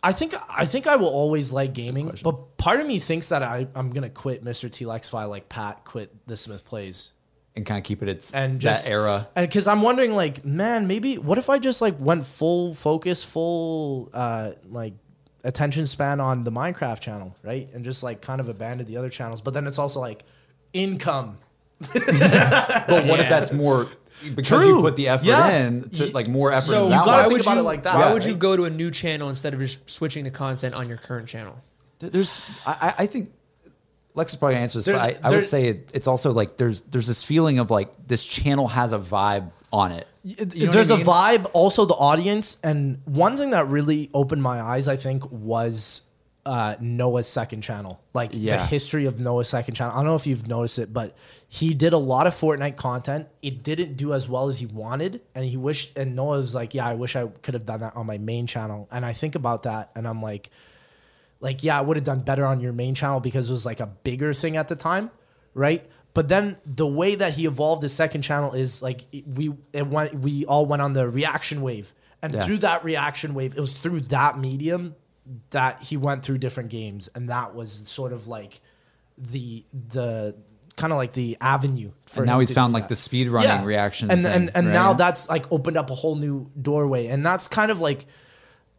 I think I think I will always like gaming, but part of me thinks that I, I'm gonna quit MrTLexify like Pat quit the Smith plays. and kind of keep it its and just that era. and because i'm wondering like man maybe what if i just like went full focus full uh like attention span on the minecraft channel right and just like kind of abandoned the other channels but then it's also like income But what if that's more because True. you put the effort Yeah. in to like more effort? So in you that gotta one. think about you, it like that, Why right? would you go to a new channel instead of just switching the content on your current channel? Th- There's, I, I I think Lex is probably gonna answer this, but I, I there- would say it, it's also like there's there's this feeling of like this channel has a vibe on it. You know what there's I mean? a vibe also the audience and one thing that really opened my eyes i think was uh, noah's second channel. Like the history of noah's second channel. I don't know if you've noticed it but he did a lot of fortnite content. It didn't do as well as he wanted and he wished and noah was like yeah i wish i could have done that on my main channel. And i think about that and i'm like like yeah i would have done better on your main channel because it was like a bigger thing at the time right? But then the way that he evolved his second channel is like we it went we all went on the reaction wave. And Yeah. through that reaction wave it was through that medium that he went through different games and that was sort of like the the kind of like the avenue for And now he's found like the speed running reaction, and thing, and and right? now that's like opened up a whole new doorway and that's kind of like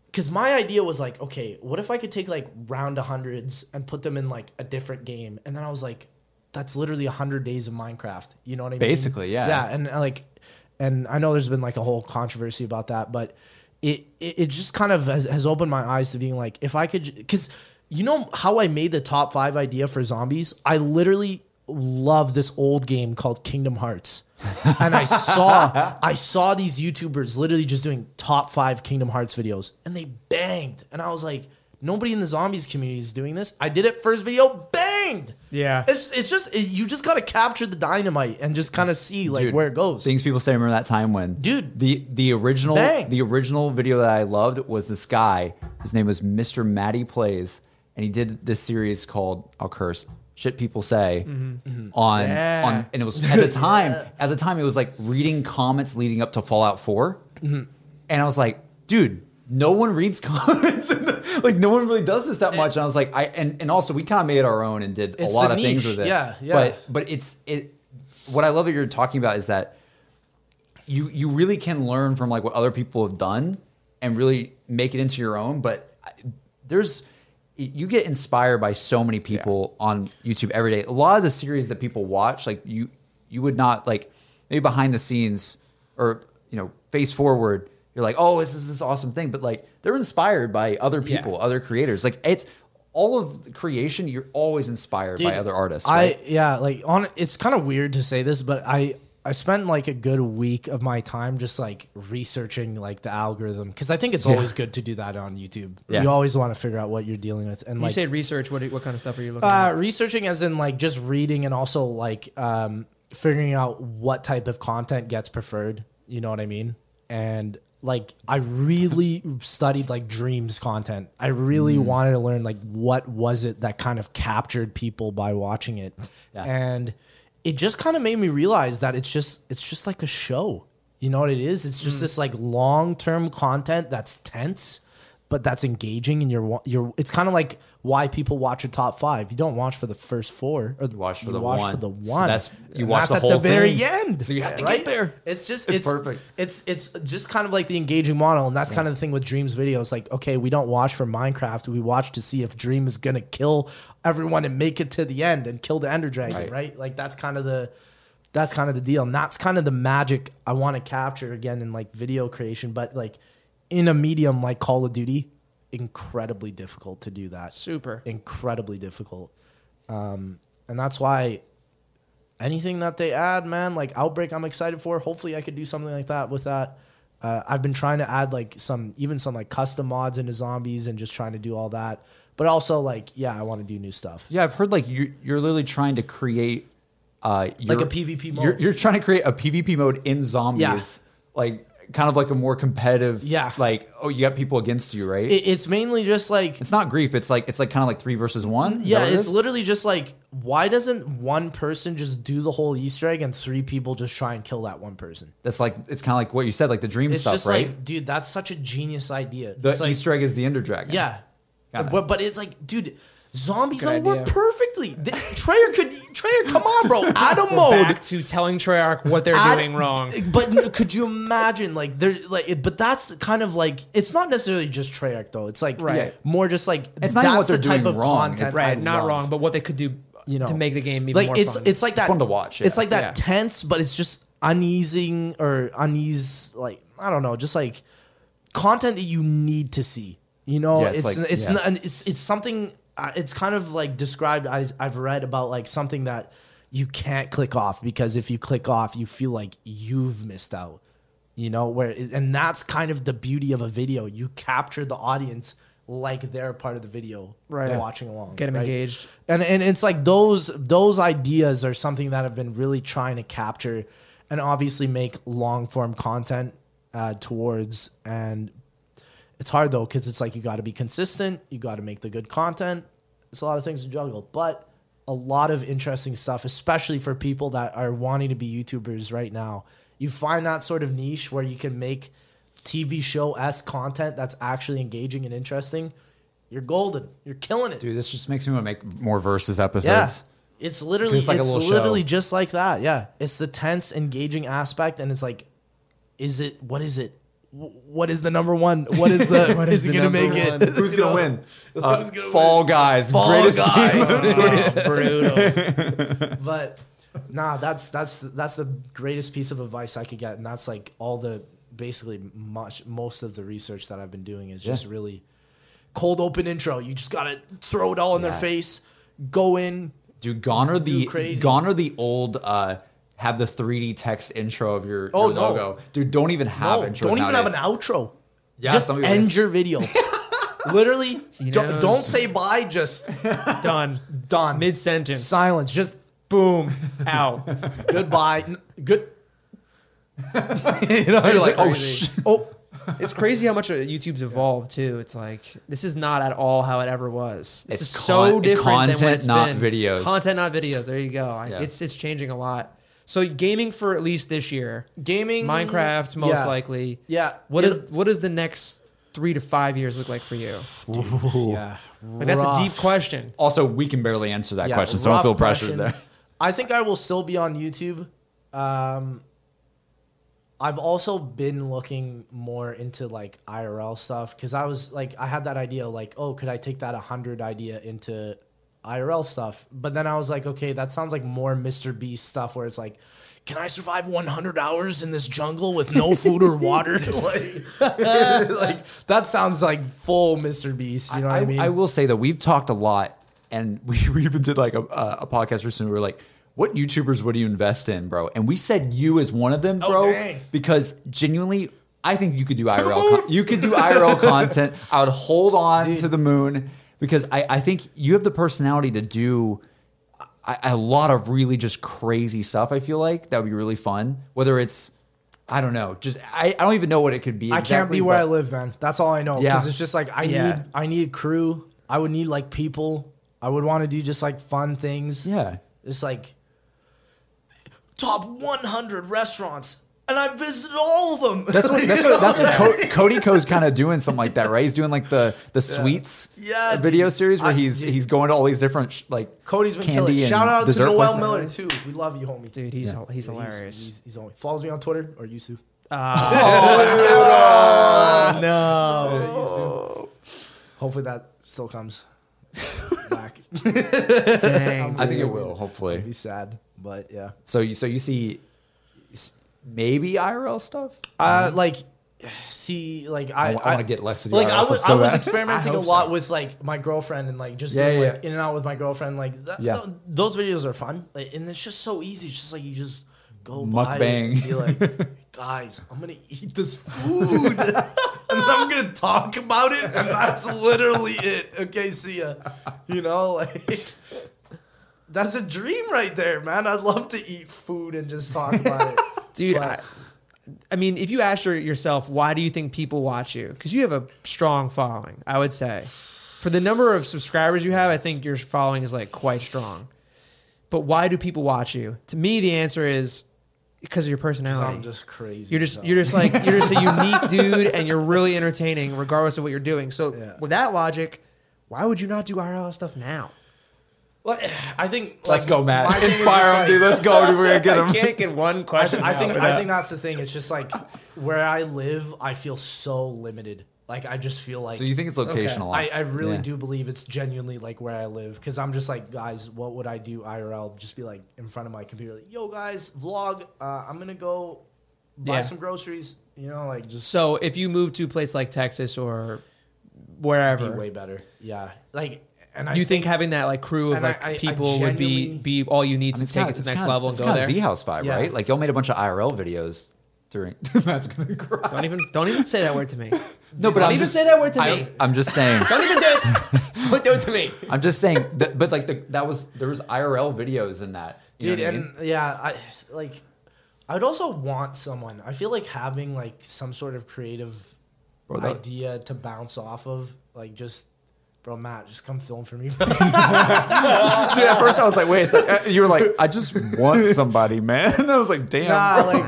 because my idea was like okay what if i could take like round of hundreds and put them in like a different game and then i was like that's literally 100 days of minecraft you know what i mean Basically, yeah. yeah and like and i know there's been like a whole controversy about that but it it, it just kind of has, has opened my eyes to being like if i could because you know how i made the top five idea for zombies i literally love this old game called Kingdom Hearts. and I saw I saw these YouTubers literally just doing top five Kingdom Hearts videos, and they banged. And I was like, nobody in the zombies community is doing this. I did it first video, banged. Yeah. it's it's just it- you just gotta capture the dynamite and just kind of see like Dude, where it goes. Things people say remember that time when Dude. the the original Bang. the original video that I loved was this guy. His name was Mr. Matty Plays, and he did this series called I'll curse shit people say mm-hmm. Mm-hmm. on Yeah. on and it was at the time at the time it was like reading comments leading up to Fallout 4 mm-hmm. and I was like dude no one reads comments. Like no one really does this that much. And I was like I and, and also we kind of made our own and did a lot the of things with it. Yeah, yeah. but but it's it what I love that you're talking about is that you you really can learn from like what other people have done and really make it into your own. But there's you get inspired by so many people on YouTube every day. A lot of the series that people watch like you you would not like maybe behind the scenes or you know face forward you're like oh this is this awesome thing but like they're inspired by other Yeah. people other creators like it's all of the creation you're always inspired by other artists I right? yeah, like on it's kind of weird to say this, but I I spent like a good week of my time just like researching like the algorithm because I think it's always good to do that on YouTube. Yeah. You always want to figure out what you're dealing with and you like say research. What what kind of stuff are you looking uh, at? researching as in like just reading and also like um, figuring out what type of content gets preferred. You know what I mean? And like I really studied like dreams content. I really Mm. wanted to learn like what was it that kind of captured people by watching it. Yeah. And it just kind of made me realize that it's just it's just like a show. You know what it is? It's Mm. just this like long-term content that's tense but that's engaging and you're you're it's kind of like why people watch a top 5. You don't watch for the first 4 or You watch for you the watch one. for the So one. that's- you And watch that's the at whole the very thing. end. So you have to get there. It's just It's it's, perfect. It's it's just kind of like the engaging model and that's kind of the thing with Dreams videos like okay, we don't watch for Minecraft, we watch to see if Dream is going to kill everyone and make it to the end and kill the Ender Dragon, Right. right? Like that's kind of the that's kind of the deal and that's kind of the magic I want to capture again in like video creation, but like in a medium like Call of Duty, incredibly difficult to do that Super. incredibly difficult. Um, and that's why anything that they add, man, like Outbreak, I'm excited for. Hopefully, I could do something like that with that. Uh, I've been trying to add like some, even some like custom mods into zombies and just trying to do all that. But also, like, yeah, I want to do new stuff. Yeah, I've heard like you you're literally trying to create uh your, Like a PvP mode. You're, you're trying to create a PvP mode in zombies. Yeah. Like kind of like a more competitive Yeah. like oh you got people against you, right? It, it's mainly just like, it's not grief, it's like it's like kind of like 3 versus 1. Is yeah, it it's is? literally just like, why doesn't one person just do the whole Easter egg and three people just try and kill that one person? that's like it's kind of like what you said like the dream It's stuff, right? like, dude, that's such a genius idea. the it's like, Easter egg is the Ender Dragon. Yeah. But, but it's like, dude, zombies That's a don't work perfectly. The, Treyarch could, Treyarch, come on, bro. Add a mode. Back to telling Treyarch what they're Add- doing wrong. But could you imagine, like, there's like, it- but that's kind of like, it's not necessarily just Treyarch though. It's like, Right. more just like, It's not even that's what they're type doing of wrong. content. Right, I not love. wrong, but what they could do You know, to make the game even like more it's fun. it's like that fun to watch, It's like that Yeah. tense, but it's just uneasing or unease. Like I don't know, just like content that you need to see. You know, Yeah, it's it's like- it's yeah. not, it's it's something. It's kind of like described. I, I've read about like something that you can't click off because if you click off, you feel like you've missed out. You know where, and that's kind of the beauty of a video. You capture the audience like they're part of the video, Right. Watching along, Get 'em right? engaged. and and it's like those those ideas are something that I've been really trying to capture, and obviously make long form content uh, towards. And it's hard though because it's like you got to be consistent, you got to make the good content. It's a lot of things to juggle, but a lot of interesting stuff, especially for people that are wanting to be YouTubers right now. You find that sort of niche where you can make TV show s content that's actually engaging and interesting. You're golden. You're killing it. Dude, this just makes me want to make more versus episodes. Yeah. It's literally It's like it's literally show. just like that. Yeah. It's the tense, engaging aspect, and it's like, is it what is it? Wh- What is the number one? What is the What is is he gonna make one? it? Who's gonna win? Who's Uh, gonna Fall win? Guys, Fall greatest Guys. Oh, brutal. but nah, that's that's that's the greatest piece of advice I could get, and that's like all the basically much most of the research that I've been doing is just really cold open intro. You just gotta throw it all in their face, go in, Dude, gone are the crazy. gone are the old uh have the 3D text intro of your, Oh, your no. logo. Dude, don't even have No, intros don't even have an outro. Yeah, just some people- end your video. Literally, don't, don't say bye. Just Done. done. Mid sentence. silence. Just Boom. Out. goodbye. Good. you know, You're it's like, oh, crazy. sh- oh, oh. It's crazy how much YouTube's evolved too. It's like this is not at all how it ever was. This It's is con- so different than content, what it's not been. videos. Content, not videos. There you go. Yeah. It's it's changing a lot. So gaming for at least this year. gaming. Minecraft most yeah. likely. Yeah. What It- is what does the next three to five years look like for you? Yeah. Like that's a deep question. Also, we can barely answer that Yeah, question, so don't feel pressured question. there. I think I will still be on YouTube. Um, I've also been looking more into like IRL stuff because I was like, I had that idea like, oh, could I take that 100 idea into IRL stuff? But then I was like, okay, that sounds like more Mr. Beast stuff where it's like, can I survive 100 hours in this jungle with no food or water? like, like, that sounds like full Mr. Beast. You know what I, mean? I will say that we've talked a lot, and we, we even did like a, a podcast recently. We were like, "What YouTubers would you invest in, bro?" And we said you as one of them, Oh, bro, dang. because genuinely, I think you could do IRL. Con- you could do IRL content. I would hold on to the moon because I, I think you have the personality to do. a- A lot of really just crazy stuff. I feel like that would be really fun. Whether it's, I don't know, just I, I don't even know what it could be. I can't exactly, be where I live, man. That's all I know. Yeah. Because it's just like I Yeah. need I need crew. I would need like people. I would want to do just like fun things. Yeah. It's like top 100 restaurants, and I visited all of them. That's what that's what that's what Co- Cody Ko's kind of doing something like that, right? He's doing like the the sweets Yeah, video dude. series where I- he's dude. he's going to all these different sh- like Cody's been candy killing. Shout out to Noel places. Miller too. We love you, homie. Dude, he's Yeah. he's hilarious. He's, he's only follows me on Twitter or used to. Ah. Oh, no. Yeah, used. Hopefully that still comes back. Dang. I think it It'd will hopefully. be sad, but yeah. So you so you see s- maybe IRL stuff. Uh, like, see, like I, I, want to get Lex like I was, so I was experimenting I a lot so. with like my girlfriend and like just Yeah, doing, yeah, like in and out with my girlfriend. Like that, Yeah. th- those videos are fun, like, and it's just so easy. It's just like you just go Mukbang. and be like, guys, I'm gonna eat this food, and then I'm gonna talk about it, and that's literally it. Okay, see ya. You know, like. That's a dream right there, man. I'd love to eat food and just talk about it. Dude, But- I, I mean, if you ask yourself, why do you think people watch you? Because you have a strong following, I would say. For the number of subscribers you have, I think your following is like quite strong. But why do people watch you? To me, the answer is because of your personality. I'm just crazy. You're just so. you're just like you're just a unique dude, and you're really entertaining, regardless of what you're doing. So Yeah. with that logic, why would you not do IRL stuff now? Like, I think. Let's like, go, Matt. my thing is Inspire just him, like- dude. Let's go, dude. We're gonna get him. I can't get one I, question. I think out. I think that's the thing. It's just like where I live, I feel so limited. Like I just feel like So you think it's locational? I, I really Yeah. do believe it's genuinely like where I live because I'm just like guys, what would I do IRL? Just be like in front of my computer, like yo guys, vlog. Uh, I'm gonna go buy Yeah. some groceries. You know, like just So if you move to a place like Texas or be wherever, way better. Yeah, like and I you think, having that like crew of and I- like I- I people would be be all you need I mean, to take it to the next level and it's go kind there? of Z House vibe, Yeah. right? Like y'all made a bunch of IRL videos during. Matt's gonna cry. Don't even don't even say that word to me. No, but don't I'm even just, say that word to I, me. I'm just saying. Don't even do it. Don't do it to me. I'm just saying. That, but like the, that was there was IRL videos in that. You dude know what I mean? and yeah i like i would also want someone i feel like having like some sort of creative Bro, that- idea to bounce off of like just bro matt just come film for me Dude, at first I was like, wait a second. Uh, you were like, I just want somebody, man. I was like, damn. nah, like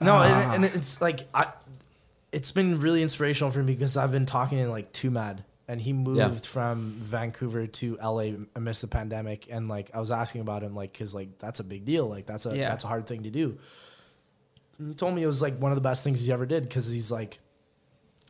no and, ah. and it's like i it's been really inspirational for me because i've been talking to like TwoMad and he moved Yeah. from vancouver to la amidst the pandemic and like i was asking about him like because like that's a big deal like that's a Yeah. that's a hard thing to do And he told me it was like one of the best things he ever did because he's like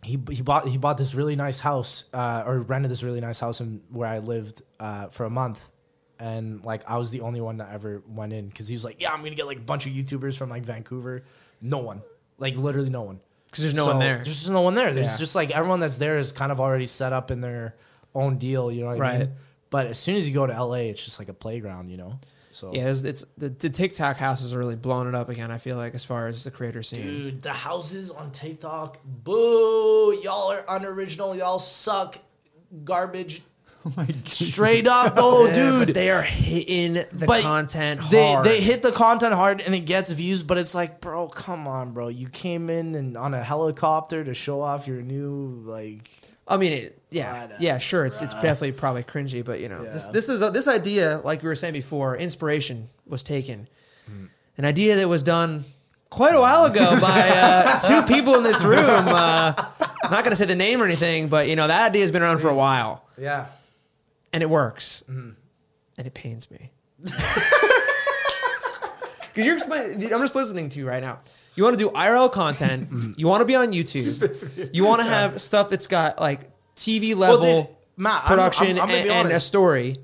he he bought he bought this really nice house uh, or rented this really nice house in where I lived uh, for a month, and like I was the only one that ever went in because he was like, yeah, I'm gonna get like a bunch of YouTubers from like Vancouver. No one, like literally no one, 'Cause there's no one there. There's just no one there. There's Yeah. just like everyone that's there is kind of already set up in their own deal. You know what I Right. mean? But as soon as you go to LA, it's just like a playground, you know. So Yeah, it's, it's the, the TikTok houses are really blowing it up again. I feel like as far as the creator scene. Dude, the houses on TikTok, boo! Y'all are unoriginal. Y'all suck. Garbage. Oh Straight up, though, Yeah, dude. they are hitting the But content they. They hit the content hard and it gets views, but it's like, bro, come on, bro. You came in and on a helicopter to show off your new like. I mean, it, yeah, Right, uh, yeah, sure. It's it's definitely probably cringy, but you know, this Yeah. this is a, this idea, like we were saying before, inspiration was taken, Hmm. an idea that was done quite a while ago by uh, two people in this room. Uh, I'm not gonna say the name or anything, but you know that idea has been around for a while, Yeah. and it works, Hmm. and it pains me. Because you're explaining, I'm just listening to you right now. You want to do IRL content. Hmm. you want to be on YouTube. You want to have stuff that's got like TV level dude, Matt, I'm- production I'm- I'm gonna and, and a story,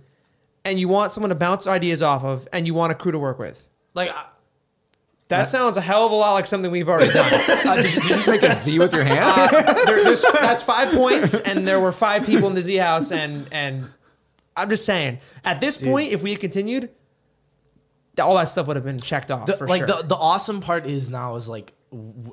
and you want someone to bounce ideas off of, and you want a crew to work with. Like, I- That sounds a hell of a lot like something we've already done. Uh, did, you, did you just make a Z with your hand? There- that's five points, and there were five people in the Z house, and and I'm just saying, at this point, if we had continued, all that stuff would have been checked off the, for like sure. the, the awesome part is now is like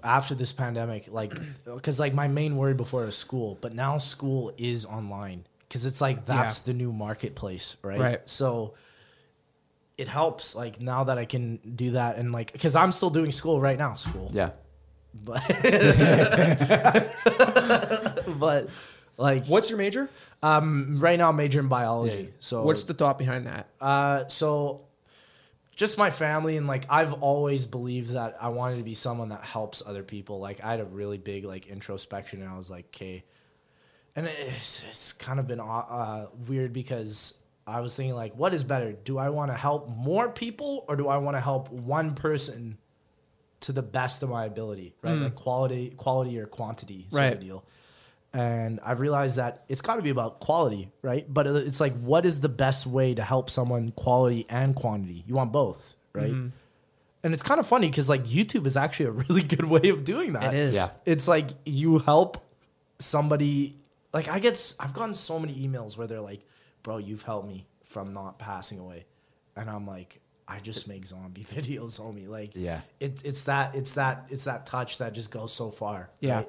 after this pandemic like because like my main worry before was school but now school is online because it's like that's Yeah. the new marketplace right Right. so it helps like now that i can do that and like because i'm still doing school right now school yeah. but but like What's your major? um right now i'm majoring in biology so What's the thought behind that? uh, so just my family and like I've always believed that I wanted to be someone that helps other people. Like I had a really big like introspection and I was like, okay. And it's, it's kind of been uh, weird because I was thinking like, what is better? Do I want to help more people or do I want to help one person to the best of my ability? Right, like quality, quality or quantity sort Right. of deal and I've realized that it's got to be about quality, right? But it's like, what is the best way to help someone quality and quantity? You want both, right? Mm-hmm. And it's kind of funny because like YouTube is actually a really good way of doing that. It is. Yeah. It's like you help somebody. Like I get, I've gotten so many emails where they're like, "Bro, you've helped me from not passing away," and I'm like, "I just make zombie videos, homie." Like, Yeah. it's it's that it's that it's that touch that just goes so far. Yeah.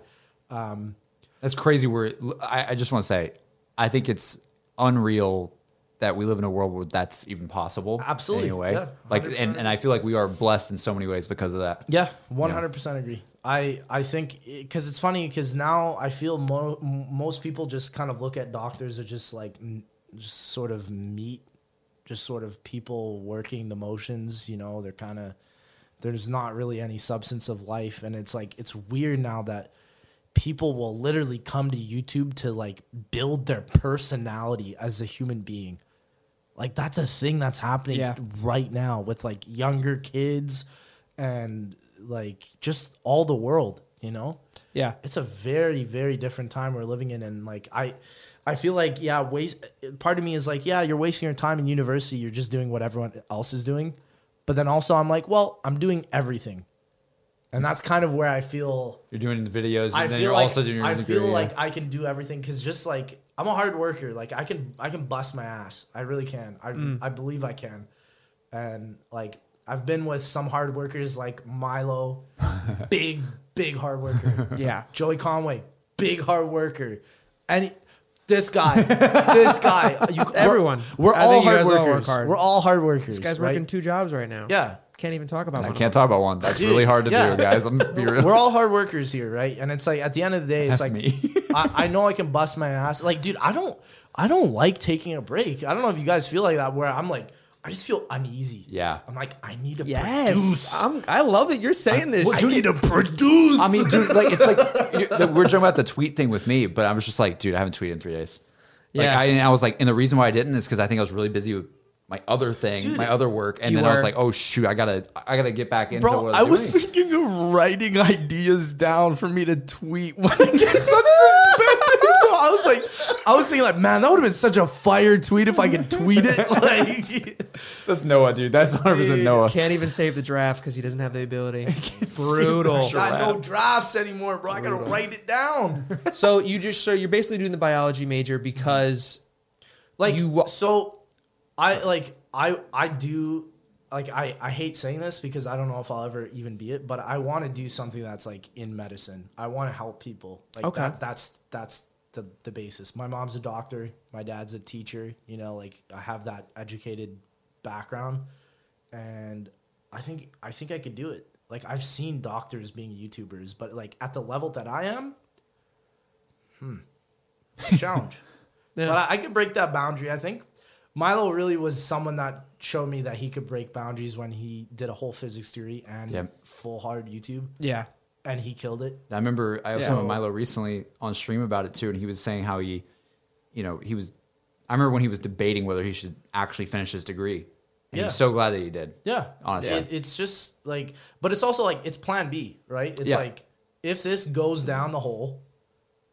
right? That's crazy. Where I, I just want to say, I think it's unreal that we live in a world where that's even possible. Absolutely, Anyway, yeah, like, and, and I feel like we are blessed in so many ways because of that. Yeah, one hundred percent agree. I I think because it's funny because now I feel mo- most people just kind of look at doctors as just like just sort of meat, just sort of people working the motions. You know, they're kind of there's not really any substance of life, and it's like it's weird now that people will literally come to YouTube to like build their personality as a human being. Like that's a thing that's happening Yeah. right now with like younger kids and like just all the world, you know? Yeah. It's a very very different time we're living in and like I I feel like yeah, waste part of me is like, yeah, you're wasting your time in university, you're just doing what everyone else is doing. But then also I'm like, well, I'm doing everything. And that's kind of where I feel You're doing the videos, and I then feel you're like also doing your I degree, feel yeah. like I can do everything because just like I'm a hard worker. Like I can I can bust my ass. I really can. I Mm. I believe I can. And like I've been with some hard workers like Milo, big big hard worker. Yeah. Joey Conway, big hard worker. And he- this guy, this guy, you, we're- Everyone. We're, all hard guys all work workers. hard. We're all hard workers. This guy's right? working two jobs right now. Yeah. Can't even talk about one. I one. can't talk about one. That's really hard to yeah. do, guys. I'm be real. We're all hard workers here, right? And it's like at the end of the day, it's F like me. I, I know I can bust my ass. Like, dude, I don't I don't like taking a break. I don't know if you guys feel like that where I'm like, I just feel uneasy. Yeah. I'm like, I need to Yes. produce. I'm, I love that you're saying this. I need to produce. I mean, dude, like it's like you- the- we're talking about the tweet thing with me, but I was just like, dude, I haven't tweeted in three days. Like, Yeah. I, and I was like, and the reason why I didn't is because I think I was really busy with my other thing, Dude, my other work, and you then I was like, oh shoot, I gotta, I gotta get back into Bro, what I I was was, thinking of writing ideas down for me to tweet when it gets suspended. I was like, I was thinking like, man, that would have been such a fire tweet if I could tweet it. Like, That's Noah, dude. That's 100 percent Noah. Can't even save the draft because he doesn't have the ability. Brutal. got no drafts anymore, bro. I gotta write it down. so you just so you're basically doing the biology major because like You so i like i i do like i i hate saying this because i don't know if i'll ever even be it but i want to do something that's like in medicine. I want to help people. Like Okay. that, that's that's the the basis. My mom's a doctor. My dad's a teacher. You know like i have that educated background. And i think i think i could do it. Like i've seen doctors being youtubers but like at the level that i am hmm challenge. Yeah. but I, I could break that boundary. I think Milo really was someone that showed me that he could break boundaries when he did a whole physics theory and Yep. full hard YouTube, Yeah. and he killed it. I remember I also Yeah. met Milo recently on stream about it too, and he was saying how he, you know, he was. I remember when he was debating whether he should actually finish his degree, and Yeah. he's so glad that he did. Yeah, Honestly. It- it's just like, but it's also like it's Plan B, right? It's Yeah. like if this goes down the hole,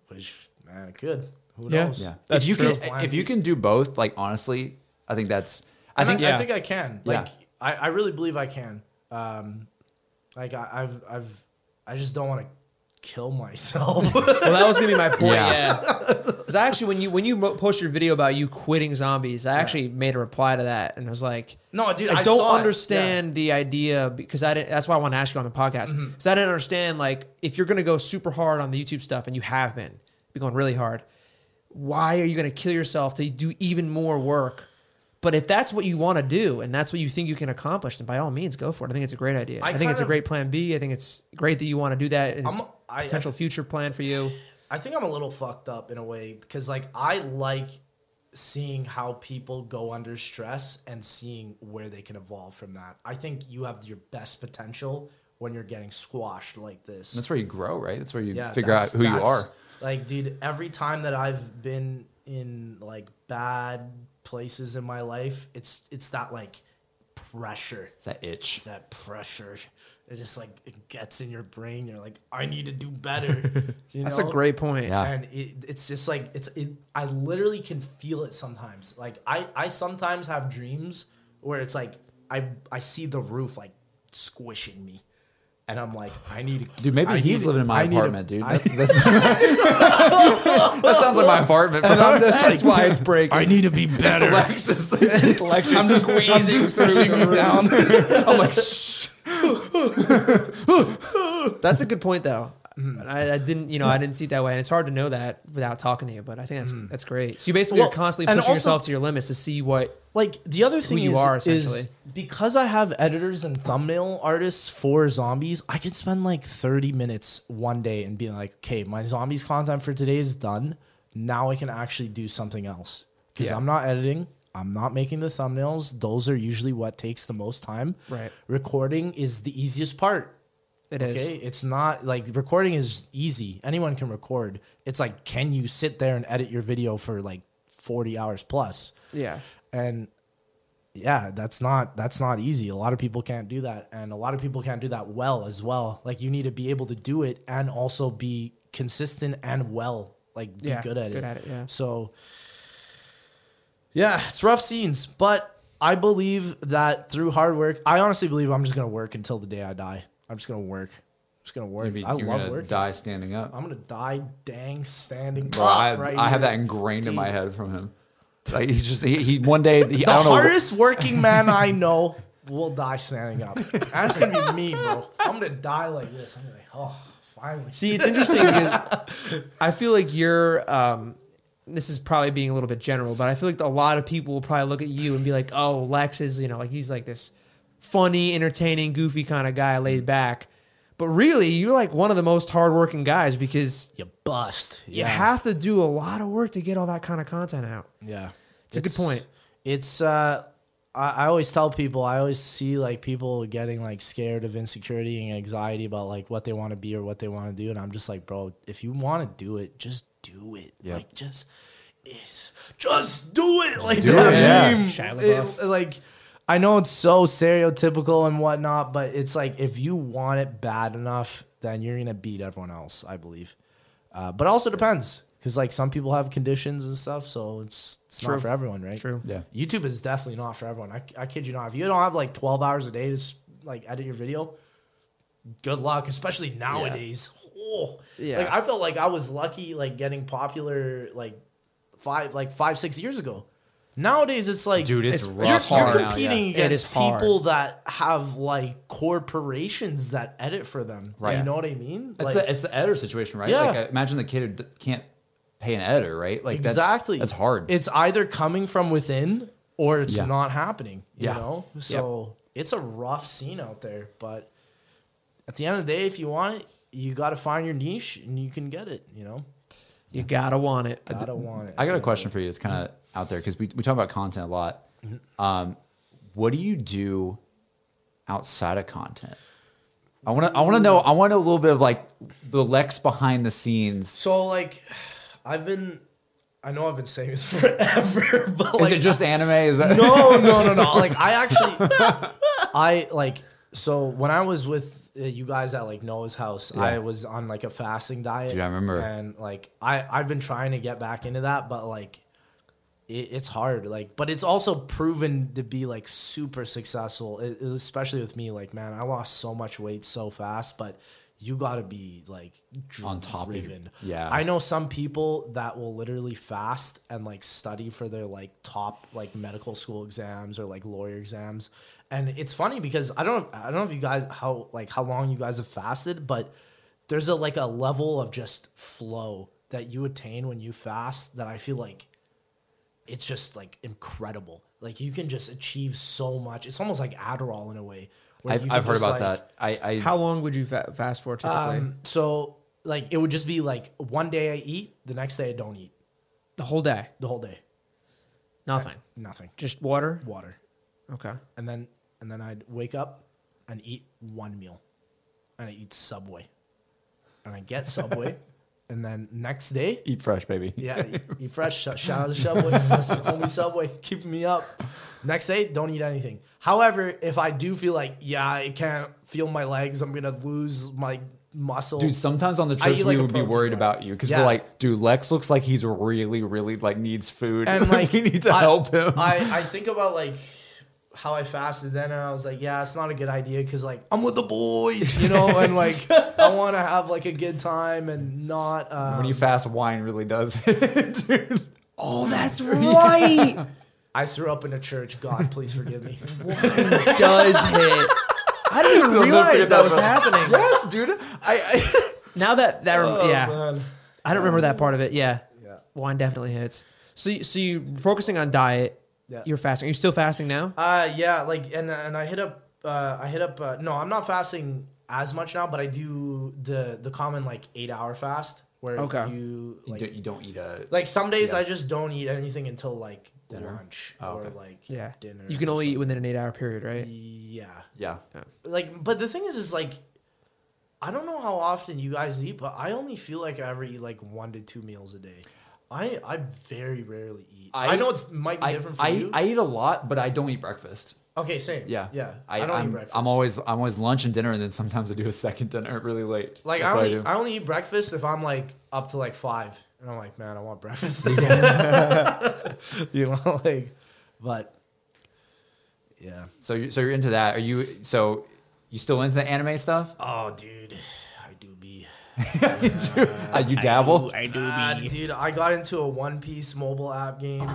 which man, it could. Who Yeah. knows? Yeah, That's if you true. can, if you can do both, like honestly, I think that's. I And think I, yeah. think I can. Yeah. Like I, I really believe I can. Um, like I, I've I've I just don't want to kill myself. Well, that was gonna be my point. Yeah. Yeah. Because actually, when you when you post your video about you quitting zombies, I actually made a reply to that, and I was like, no, dude, I, I, don't saw it. understand the idea because I didn't. That's why I want to ask you on the podcast because Mm-hmm. I didn't understand like if you're gonna go super hard on the YouTube stuff, and you have been, be going really hard. Why are you gonna kill yourself to do even more work? But if that's what you want to do and that's what you think you can accomplish, then by all means, go for it. I think it's a great idea. I I, think kind it's a great plan B. I think it's great that you want to do that and it's I'm- I- I potential future plan for you. I think I'm a little fucked up in a way because like I like seeing how people go under stress and seeing where they can evolve from that. I think you have your best potential when you're getting squashed like this. that's where you grow, right? That's where you yeah, figure out who you are. Like, dude, every time that I've been in like bad places in my life, it's it's that like pressure. It's that itch. It's that pressure. It's just like it gets in your brain. You're like, I need to do better. You That's know? a great point. Yeah. and it, it's just like it's it, i literally can feel it sometimes like i i sometimes have dreams where it's like i i see the roof like squishing me and i'm like i need to Dude, maybe I he's need- living in my I need to- apartment, dude. That's, that's that sounds like my apartment. and i'm just That's like why it's breaking. i need to be better Alexis. I'm just squeezing pushing you down i'm like shh. That's a good point, though. Mm-hmm. I, I didn't, you know, I didn't see it that way, and it's hard to know that without talking to you. But I think that's that's great. So you basically. Well, are constantly pushing also- yourself to your limits to see what. like the other thing you is, are, is because I have editors and thumbnail artists for zombies, I can spend like 30 minutes one day and be like, okay, my zombies content for today is done. Now I can actually do something else. Because Yeah. I'm not editing. I'm not making the thumbnails. Those are usually what takes the most time. Right. Recording is the easiest part. It is. Okay. It's not like recording is easy. Anyone can record. It's like, can you sit there and edit your video for like 40 hours plus? Yeah. and yeah that's not that's not easy a lot of people can't do that and a lot of people can't do that well as well like you need to be able to do it and also be consistent and well like be Yeah, good at good it at it, yeah. so yeah it's rough scenes but i believe that through hard work i honestly believe i'm just gonna work until the day i die i'm just gonna work I'm just gonna work Maybe i you're love gonna die standing up. i'm gonna die dang standing Bro, up I, right I have that ingrained in my head from him. Like he just he, he one day he, The I don't know. hardest working man I know will die standing up. That's gonna be me, bro. I'm gonna die like this. I'm gonna be like, oh, finally. See, it's interesting because I feel like you're. Um, this is probably being a little bit general, but I feel like a lot of people will probably look at you and be like, "Oh, Lex is you know like he's like this funny, entertaining, goofy kind of guy, laid back." But really, you're like one of the most hardworking guys because You bust. you have to do a lot of work to get all that kind of content out. Yeah, It's a good point. It's uh, I, I always tell people. I always see like people getting like scared of insecurity and anxiety about like what they want to be or what they want to do, and I'm just like, bro, if you want to do it, just do it. Yeah. Like just, it's just do it. Like Do that it, yeah. meme. Shia It- like. I know it's so stereotypical and whatnot, but it's like if you want it bad enough, then you're gonna beat everyone else. I believe, uh, but it also depends because like some people have conditions and stuff, so it's it's True. not for everyone, right? True. Yeah. YouTube is definitely not for everyone. I, I kid you not. If you don't have like 12 hours a day to like edit your video, good luck, especially nowadays. Oh, Yeah. Like I felt like I was lucky like getting popular like five like 5 6 years ago. Nowadays, it's like Dude, it's It's- rough. it's you're hard now, competing yeah. Against people that have like corporations that edit for them. Right. You know what I mean? It's Like, the it's the editor situation, right? Yeah. Like uh, imagine the kid who can't pay an editor, right? Like that's- exactly. That's, hard. It's either coming from within or it's Yeah. not happening. You Yeah. know? So it's a rough scene out there. But at the end of the day, if you want it, you got to find your niche and you can get it. You know? You gotta want it. Gotta want it. I got a question for you. It's kind of out there because we, we talk about content a lot. Um, what do you do outside of content? I want to I want to know I want a little bit of like the Lex behind the scenes. So like, I've been. I know I've been saying this forever, but Is like, it just anime? Is that no, no, no, no. Like I actually, I like. So when I was with uh, you guys at like Noah's house, Yeah. I was on like a fasting diet. Dude, I remember. And like I, I've been trying to get back into that, but like, it, it's hard. Like, but it's also proven to be like super successful, e- especially with me. Like, man, I lost so much weight so fast, but. You got to be like On top of driven. yeah. I know some people that will literally fast and like study for their like top like medical school exams or like lawyer exams. And it's funny because I don't I don't know if you guys how like how long you guys have fasted, but there's a like a level of just flow that you attain when you fast that I feel like it's just like incredible. Like you can just achieve so much. It's almost like Adderall in a way. where I've, you I've heard about like- that. I, I How long would you fa- fast for typically? Um, so like it would just be like one day I eat, the next day I don't eat the whole day, the whole day. nothing, Nothing. just water. Water. Okay. And then and then I'd wake up and eat one meal. And I eat Subway. And I get Subway. and then next day, eat fresh, baby. yeah, eat, eat fresh. Shout out to Subway. Homie Subway, keeping me up. Next day, don't eat anything. However, if I do feel like, yeah, I can't feel my legs, I'm gonna lose my muscle. Dude, sometimes on the I trips eat like we would be worried bar. about you because Yeah. we're like, dude, Lex looks like he's really, really like needs food, and like we need to I- help him. I, I think about like how I fasted then, and I was like, yeah, it's not a good idea because like I'm with the boys, you know, and like I want to have like a good time and not. Um, when you fast, wine really does, dude. Oh, that's right. I threw up in a church. God, please forgive me. Wine Does hit. I didn't even never realize that that was moment. happening. yes, dude. I, I Now that that rem- Oh, yeah, man. I don't remember that part of it. Yeah, Yeah. wine definitely hits. So you, so you focusing on diet. Yeah. You're fasting. Are you still fasting now? Uh, yeah, like and and I hit up. Uh, I hit up. Uh, no, I'm not fasting as much now, but I do the the common like eight hour fast where Okay. you you, don't, you don't eat a. like some days Yeah. I just don't eat anything until like Dinner? lunch Oh, or like Yeah. dinner. You can or only eat within an eight hour period, right? Yeah. Yeah, Like, but the thing is, is like, I don't know how often you guys eat, but I only feel like I ever eat like one to two meals a day. I I very rarely eat. I, I- know it's might be I, different for I, you. I eat a lot, but I don't eat breakfast. okay, same. Yeah, yeah. I, I, don't am eat breakfast. I'm always I'm always lunch and dinner, and then sometimes I do a second dinner really late. like That's I what only do. I, only eat breakfast if I'm like up to like five, and I'm like, man, I want breakfast. Again. you know, like, but yeah. So you so you're into that? Are you so you still into the anime stuff? Oh, dude, I do be. Uh, you dabble? I do. Ah, dude, I got into a One Piece mobile app game.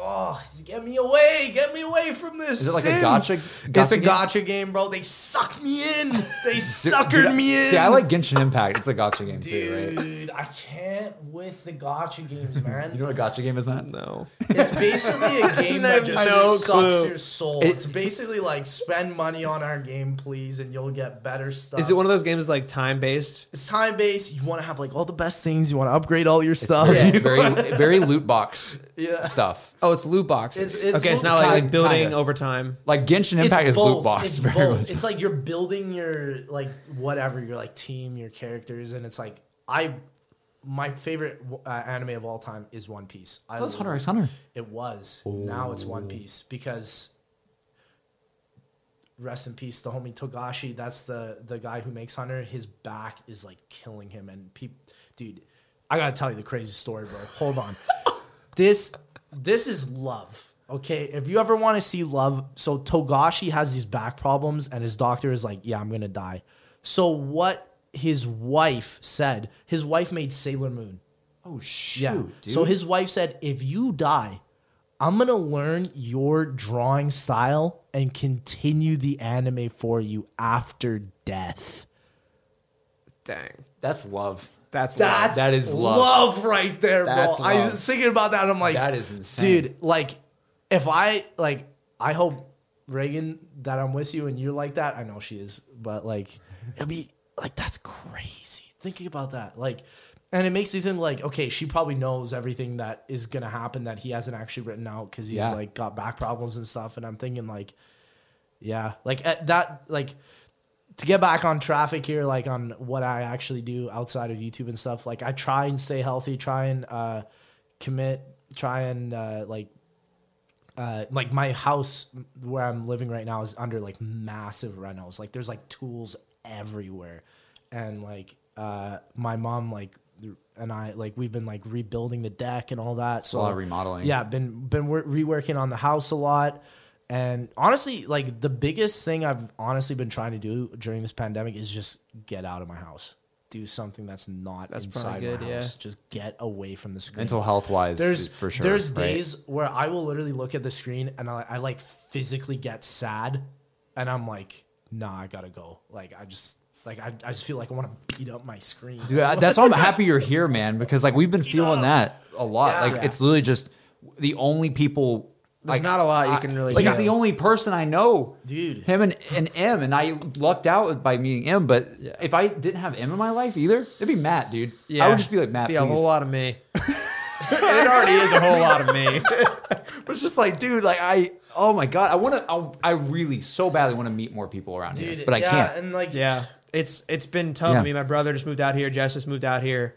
Oh, get me away! Get me away from this. Is it like a sin. gacha- it's a game? gacha game, bro. They sucked me in. They Dude, suckered dude, me in. See, I like Genshin Impact. It's a gacha game too, right? Dude, I can't with the gacha games, man. You know what a gacha game is, man? No. It's basically a game that just No sucks clue. your soul. It- it's basically like spend money on our game, please, and you'll get better stuff. Is it one of those games like time based? It's time based. You want to have like all the best things. You want to upgrade all your stuff. Yeah, very very loot box Yeah. stuff. Oh, it's loot boxes. It's- it's okay, it's loot- not like, like kind- building kinda. over time. Like Genshin Impact is loot box. It's very both. much. It's like you're building your like whatever your like team, your characters, and it's like I. My favorite uh, anime of all time is One Piece. I That was Hunter x Hunter. It was. Now it's One Piece because rest in peace, the homie Togashi. That's the the guy who makes Hunter. His back is like killing him, and peop, dude, I gotta tell you the crazy story, bro. Hold on. this this is love. Okay, if you ever want to see love, so Togashi has these back problems, and his doctor is like, "Yeah, I'm gonna die." So what his wife said, his wife made Sailor Moon. Oh shoot, Yeah. dude. So his wife said, if you die, I'm gonna learn your drawing style and continue the anime for you after death. Dang. That's love. That's That's That is love. right there, That's bro. I love. was thinking about that. And I'm like, That is insane. dude. Like, if I like, I hope Reagan that I'm with you and you're like that. I know she is, but like, it'll be like that's crazy. Thinking about that, like, and it makes me think like, okay, she probably knows everything that is gonna happen that he hasn't actually written out because he's Yeah. like got back problems and stuff. And I'm thinking like, yeah, like eh, that like to get back on traffic here, like on what I actually do outside of YouTube and stuff, like I try and stay healthy, try and uh, commit, try and uh, like, uh, like my house where I'm living right now is under like massive rentals. Like there's like tools everywhere, and like uh, my mom like and I like we've been like rebuilding the deck and all that. So a lot of remodeling. Yeah, been been wor- reworking on the house a lot. And honestly, like the biggest thing I've honestly been trying to do during this pandemic is just get out of my house. Do something that's not That's inside probably good, my yeah. house. Just get away from the screen. Mental health wise, there's for sure. There's right? days where I will literally look at the screen and I, I like physically get sad, and I'm like, nah, I gotta go. Like I just like I, I just feel like I want to beat up my screen. Dude, I- that's why I'm happy you're here, man. Because like we've been feeling up. that a lot. Yeah. like Yeah. it's literally just the only people. There's like not a lot you can really Like do. he's the only person I know, Dude. Him and, and M, and I lucked out by meeting M. But if I didn't have M in my life either, it'd be Matt, dude. Yeah, I would just be like Matt. Be a whole lot of me. it already is a whole lot of me. But it's just like, dude, like I. Oh my god, I want to. I really so badly want to meet more people around here, Dude, but I can't. And like, Yeah, it's it's been tough. Yeah. I mean, my brother just moved out here. Jess just moved out here,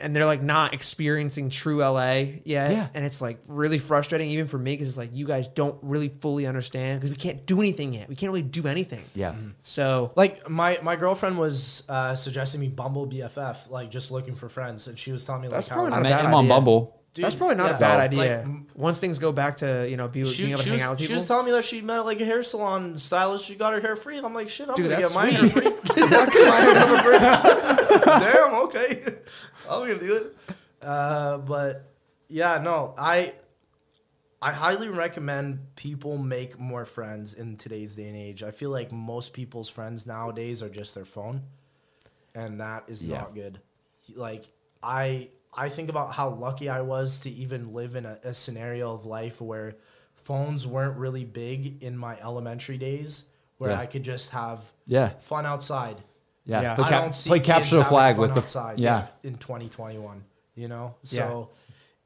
and they're like not experiencing true LA yet. Yeah. and it's like really frustrating even for me because it's like you guys don't really fully understand because we can't do anything yet. We can't really do anything. yeah, So Like my my girlfriend was uh, suggesting me Bumble BFF, like just looking for friends, and she was telling me That's like probably how I not a met bad M on idea. Bumble. Dude, that's probably not yeah. a bad idea. like, Once things go back to you know be, she, being able to she hang was, out with people. she was telling me that she met like a hair salon stylist. She got her hair free. I'm like, shit, I'm Dude, gonna that's get my hair free. Damn, okay, I'm gonna do it. Uh, but yeah, no, I I highly recommend people make more friends in today's day and age. I feel like most people's friends nowadays are just their phone, and that is Yeah. not good. Like I I think about how lucky I was to even live in a, a scenario of life where phones weren't really big in my elementary days, where Yeah. I could just have Yeah, fun outside. Yeah. Yeah. Play, I don't see play capture the flag with the outside yeah. in 2021 you know so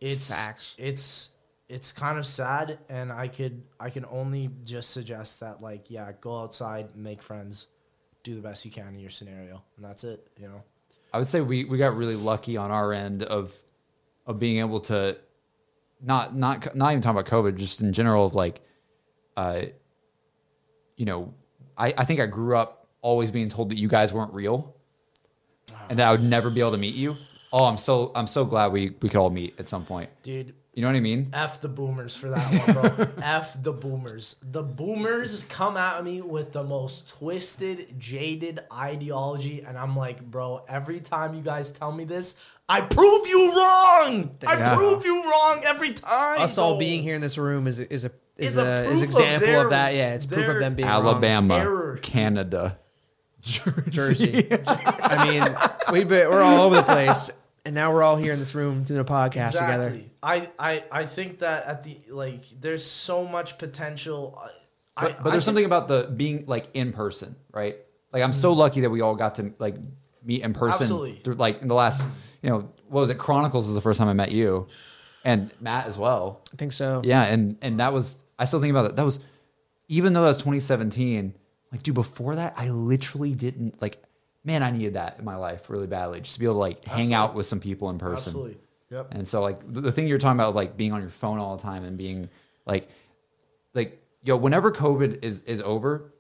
it's Facts. it's it's kind of sad and i could i can only just suggest that like yeah go outside make friends do the best you can in your scenario and that's it you know I would say we, we got really lucky on our end of of being able to not not not even talking about COVID, just in general of like, uh, you know, I, I think I grew up always being told that you guys weren't real, and that I would never be able to meet you. Oh, I'm so I'm so glad we we could all meet at some point. dude You know what I mean? F the boomers for that one, bro. F the boomers. The boomers come at me with the most twisted, jaded ideology, and I'm like, bro, every time you guys tell me this, I prove you wrong. I Yeah. prove you wrong every time. Us all bro. being here in this room is a, is a is Is a a, proof is of example of, their- that. Yeah, it's proof of their them being wrong. Alabama, Error. Canada, Jersey. I mean, we we're all over the place, and now we're all here in this room doing a podcast together. I, I I think that at the like, there's so much potential. I, But, but I there's think- something about the being like in person, right? Like I'm so mm-hmm. lucky that we all got to like meet in person. Absolutely. Through, like in the last, you know, what was it? Chronicles is the first time I met you, and Matt as well. I think so. Yeah, and and that was I still think about that. That was even though that was 2017. Like, dude, before that, I literally didn't like. Man, I needed that in my life really badly, just to be able to like hang out with some people in person. Absolutely. Yep. And so like the, the thing you're talking about, like being on your phone all the time and being like, like yo, whenever COVID is is over,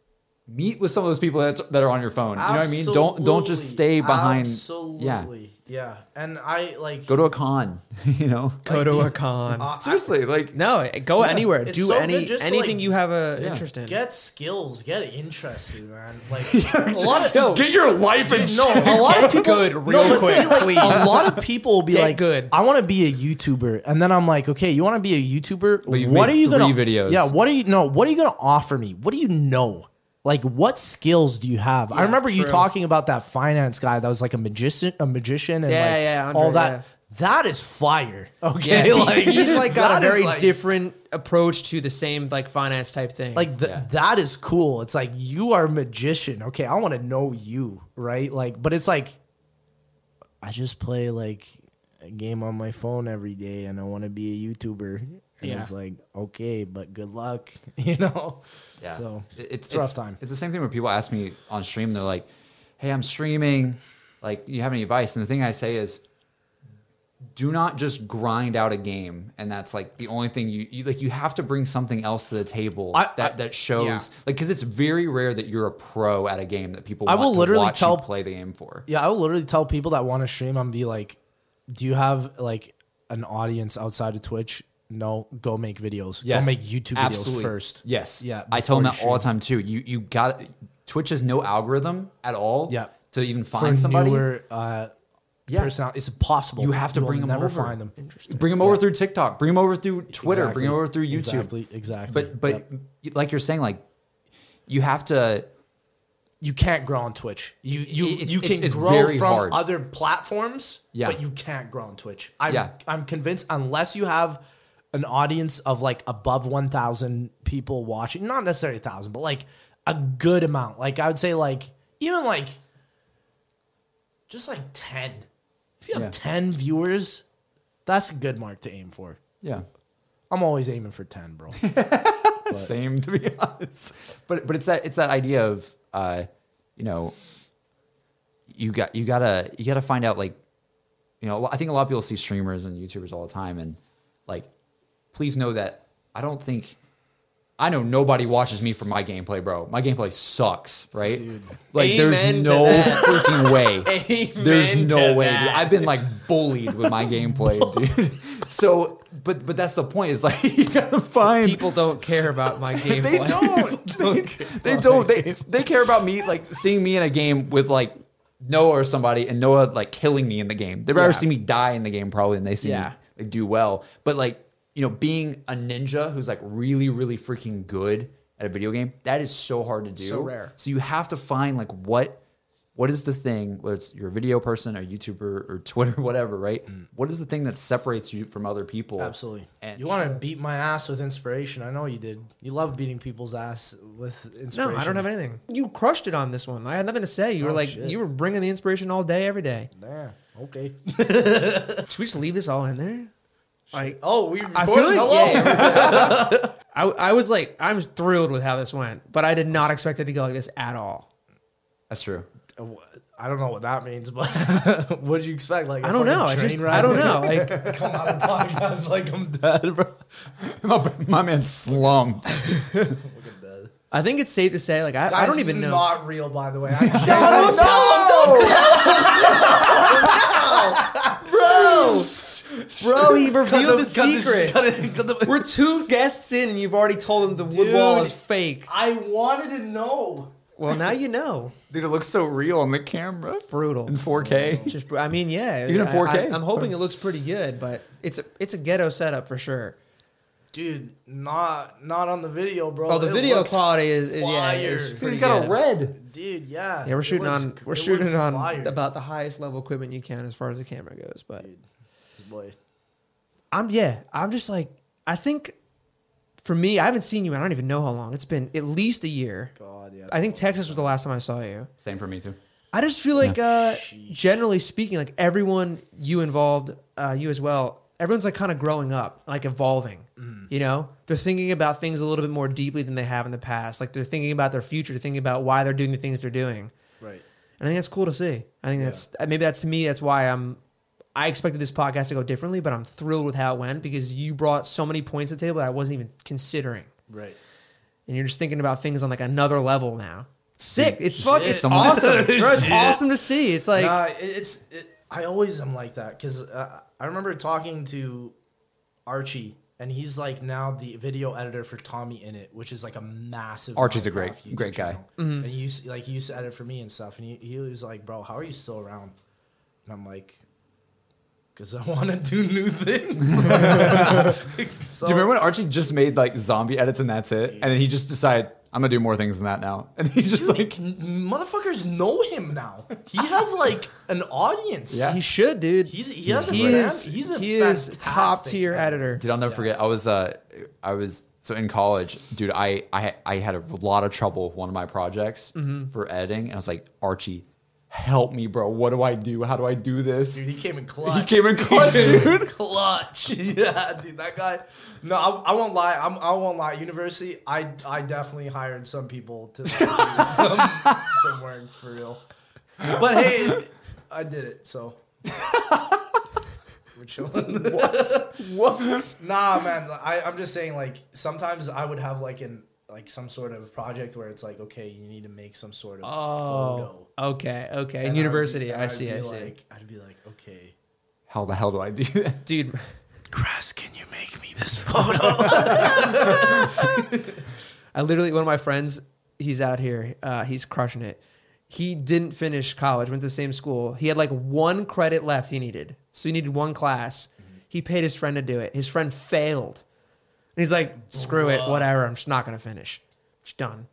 meet with some of those people that, that are on your phone. You know what I mean? Don't don't just stay behind. Absolutely. Yeah. Yeah, and I like go to a con. You know, Go to a con. Uh, seriously, like no, go anywhere. Do so any good just to, anything like- you have a Yeah. interest in. get skills, get interested, man. Like a lot of just get your life in no, a lot of people good real but quick, see, like, please. A lot of people will be Get like, good. I want to be a YouTuber," and then I'm like, "Okay, you want to be a YouTuber? But you've what made are you gonna three videos. Yeah, what are you? No, what are you gonna offer me? What do you know? Like, what skills do you have? I Yeah, remember you talking about that finance guy that was like a magician, a magician, and Yeah, like yeah, Andre, all that. yeah. That is fire. Yeah, Okay, he- like he's like got a very like- different approach to the same like finance type thing. Like th- Yeah. that is cool. It's like you are a magician. Okay, I want to know you, right? Like, but it's like I just play like a game on my phone every day, and I want to be a YouTuber. And Yeah. it's like okay, but good luck, you know. Yeah. So It- it's a rough time. It's the same thing when people ask me on stream, they're like, Hey, I'm streaming. Like, you have any advice? And the thing I say is, do not just grind out a game and that's like the only thing you, you like you have to bring something else to the table I- that I- that shows Yeah. like because it's very rare that you're a pro at a game that people I will to literally watch tell- you play the game for Yeah, I will literally tell people that want to stream. I'm be like, do you have like an audience outside of Twitch? No, go make videos. Yes, go make YouTube videos absolutely. first. Yes, Yeah, I tell them that you all the time too. You you got Twitch has no algorithm at all. Yeah. to even For find somebody. newer uh, Yeah. personality, it's impossible. You have to will bring them never over. find them. Interesting. Bring them over through TikTok. Bring them over through Twitter. Exactly. Bring them over through YouTube. Exactly, exactly. But but Yep. like you're saying, like you have to. you can't grow on Twitch. You you It's- you it's- can it's grow very from hard. other platforms, Yeah. but you can't grow on Twitch. I'm, Yeah. I'm convinced unless you have an audience of like above 1,000 people watching, not necessarily thousand, but like a good amount. Like I would say, like even like just like 10. If you have Yeah. 10 viewers, that's a good mark to aim for. Yeah. I'm always aiming for 10, bro. Same to be honest. But but it's that it's that idea of uh, you know, you got you gotta you gotta find out like, you know, I think a lot of people see streamers and YouTubers all the time, and like, please know that I don't think. I know nobody watches me for my gameplay, bro. My gameplay sucks, right? Dude. Like, there's Amen to no that. freaking way. Amen there's no way. Dude. I've been like bullied with my gameplay, dude. So, but but that's the point. Is like you gotta find people don't care about my game. they don't. they, they don't. They they care about me like seeing me in a game with like Noah or somebody, and Noah like killing me in the game. They'd rather Yeah. see me die in the game probably than they see Yeah. me like, do well. But like you know, being a ninja who's like really really freaking good at a video game, that is so hard to do. So rare. So you have to find like what. What is the thing, whether it's you're a video person or YouTuber or Twitter, whatever, right? Mm. What is the thing that separates you from other people? Absolutely. And you want to beat my ass with inspiration. I know you did. You love beating people's ass with inspiration. No, I don't have anything. You crushed it on this one. I had nothing to say. You were Oh, like, shit. you were bringing the inspiration all day, every day. Yeah. Okay. Should we just leave this all in there? Like, Oh, we I feel like, yeah. I, I was like, I'm thrilled with how this went, but I did not expect it to go like this at all. That's true. Uh, I don't know what that means, but what did you expect? Like I don't know. I just, I don't know. Like, Come out of podcast like I'm dead, bro. my, my man slumped. I think it's safe to say, like, I, I don't this even is know. Not real, by the way. Bro, he revealed the, secret. We're We're two guests in, and you've already told him the wood wall is fake. I wanted to know. Well, now you know. Dude, it looks so real on the camera. Brutal. In 4K. Just, I mean, yeah. Even in I- 4K? I, am hoping Sorry. it looks pretty good, but it's a it's a ghetto setup for sure. Dude, not not on the video, bro. Oh, the It video quality is, is yeah. fire. It's He's pretty got a red. Dude, yeah. Yeah, we're shooting looks- on we're shooting on fire. about the highest level equipment you can as far as the camera goes. But Boy. I'm yeah, I'm just like I think for me, I haven't seen you. in I don't even know how long. It's been at least a year. God, yeah. I think Texas was the last time I saw you. Same for me too. I just feel like, uh, Sheesh. generally speaking, like everyone you involved, uh, you as well, everyone's like kind of growing up, like evolving. You know, they're thinking about things a little bit more deeply than they have in the past. Like they're thinking about their future, they're thinking about why they're doing the things they're doing. Right. And I think that's cool to see. I think that's maybe that's to me. That's why I'm. I expected this podcast to go differently, but I'm thrilled with how it went because you brought so many points to the table that I wasn't even considering. Right. and you're just thinking about things on like another level now. Sick. It's Shit. fucking it's awesome. Bro, it's Shit. awesome to see. It's like Nah, it- it's. It, I always am like that because uh, I remember talking to Archie, and he's like now the video editor for TommyInnit, which is like a massive. Archie's a great- Minecraft YouTube great guy. channel. Mm-hmm. And he used like he used to edit for me and stuff, and he, he was like, "Bro, how are you still around?" And I'm like, "Cause I want to do new things." so, Do you remember when Archie just made like zombie edits and that's it? And then he just decided, I'm gonna do more things than that now. And he just like motherfuckers know him now. He has like an audience. Yeah. he should, dude. He's he has a he is he's a he is top tier editor. Dude, I'll never forget. I was uh I was so in college, dude, I I I had a lot of trouble with one of my projects for editing. And I was like, Archie, help me, bro. What do I do? How do I do this? Dude, he came in clutch. He came in clutch, dude. clutch. Yeah, dude, that guy. No, I, I won't lie. I'm, I won't lie. University, I I definitely hired some people to like, do some some work for real. But hey, I did it. So we're chilling. What? Nah, man. I, I'm just saying, like, sometimes I would have like an like some sort of project where it's like, okay, you need to make some sort of photo. Oh, okay, okay. And In I'd university, I see, I see. Like, I'd be like, okay, How the hell do I do that? Dude, Chris, can you make me this photo? I literally one of my friends, he's out here, uh, he's crushing it. He didn't finish college, went to the same school. He had like one credit left he needed. So he needed one class. He paid his friend to do it. His friend failed. And he's like, screw it, whatever. I'm just not gonna finish. Just done.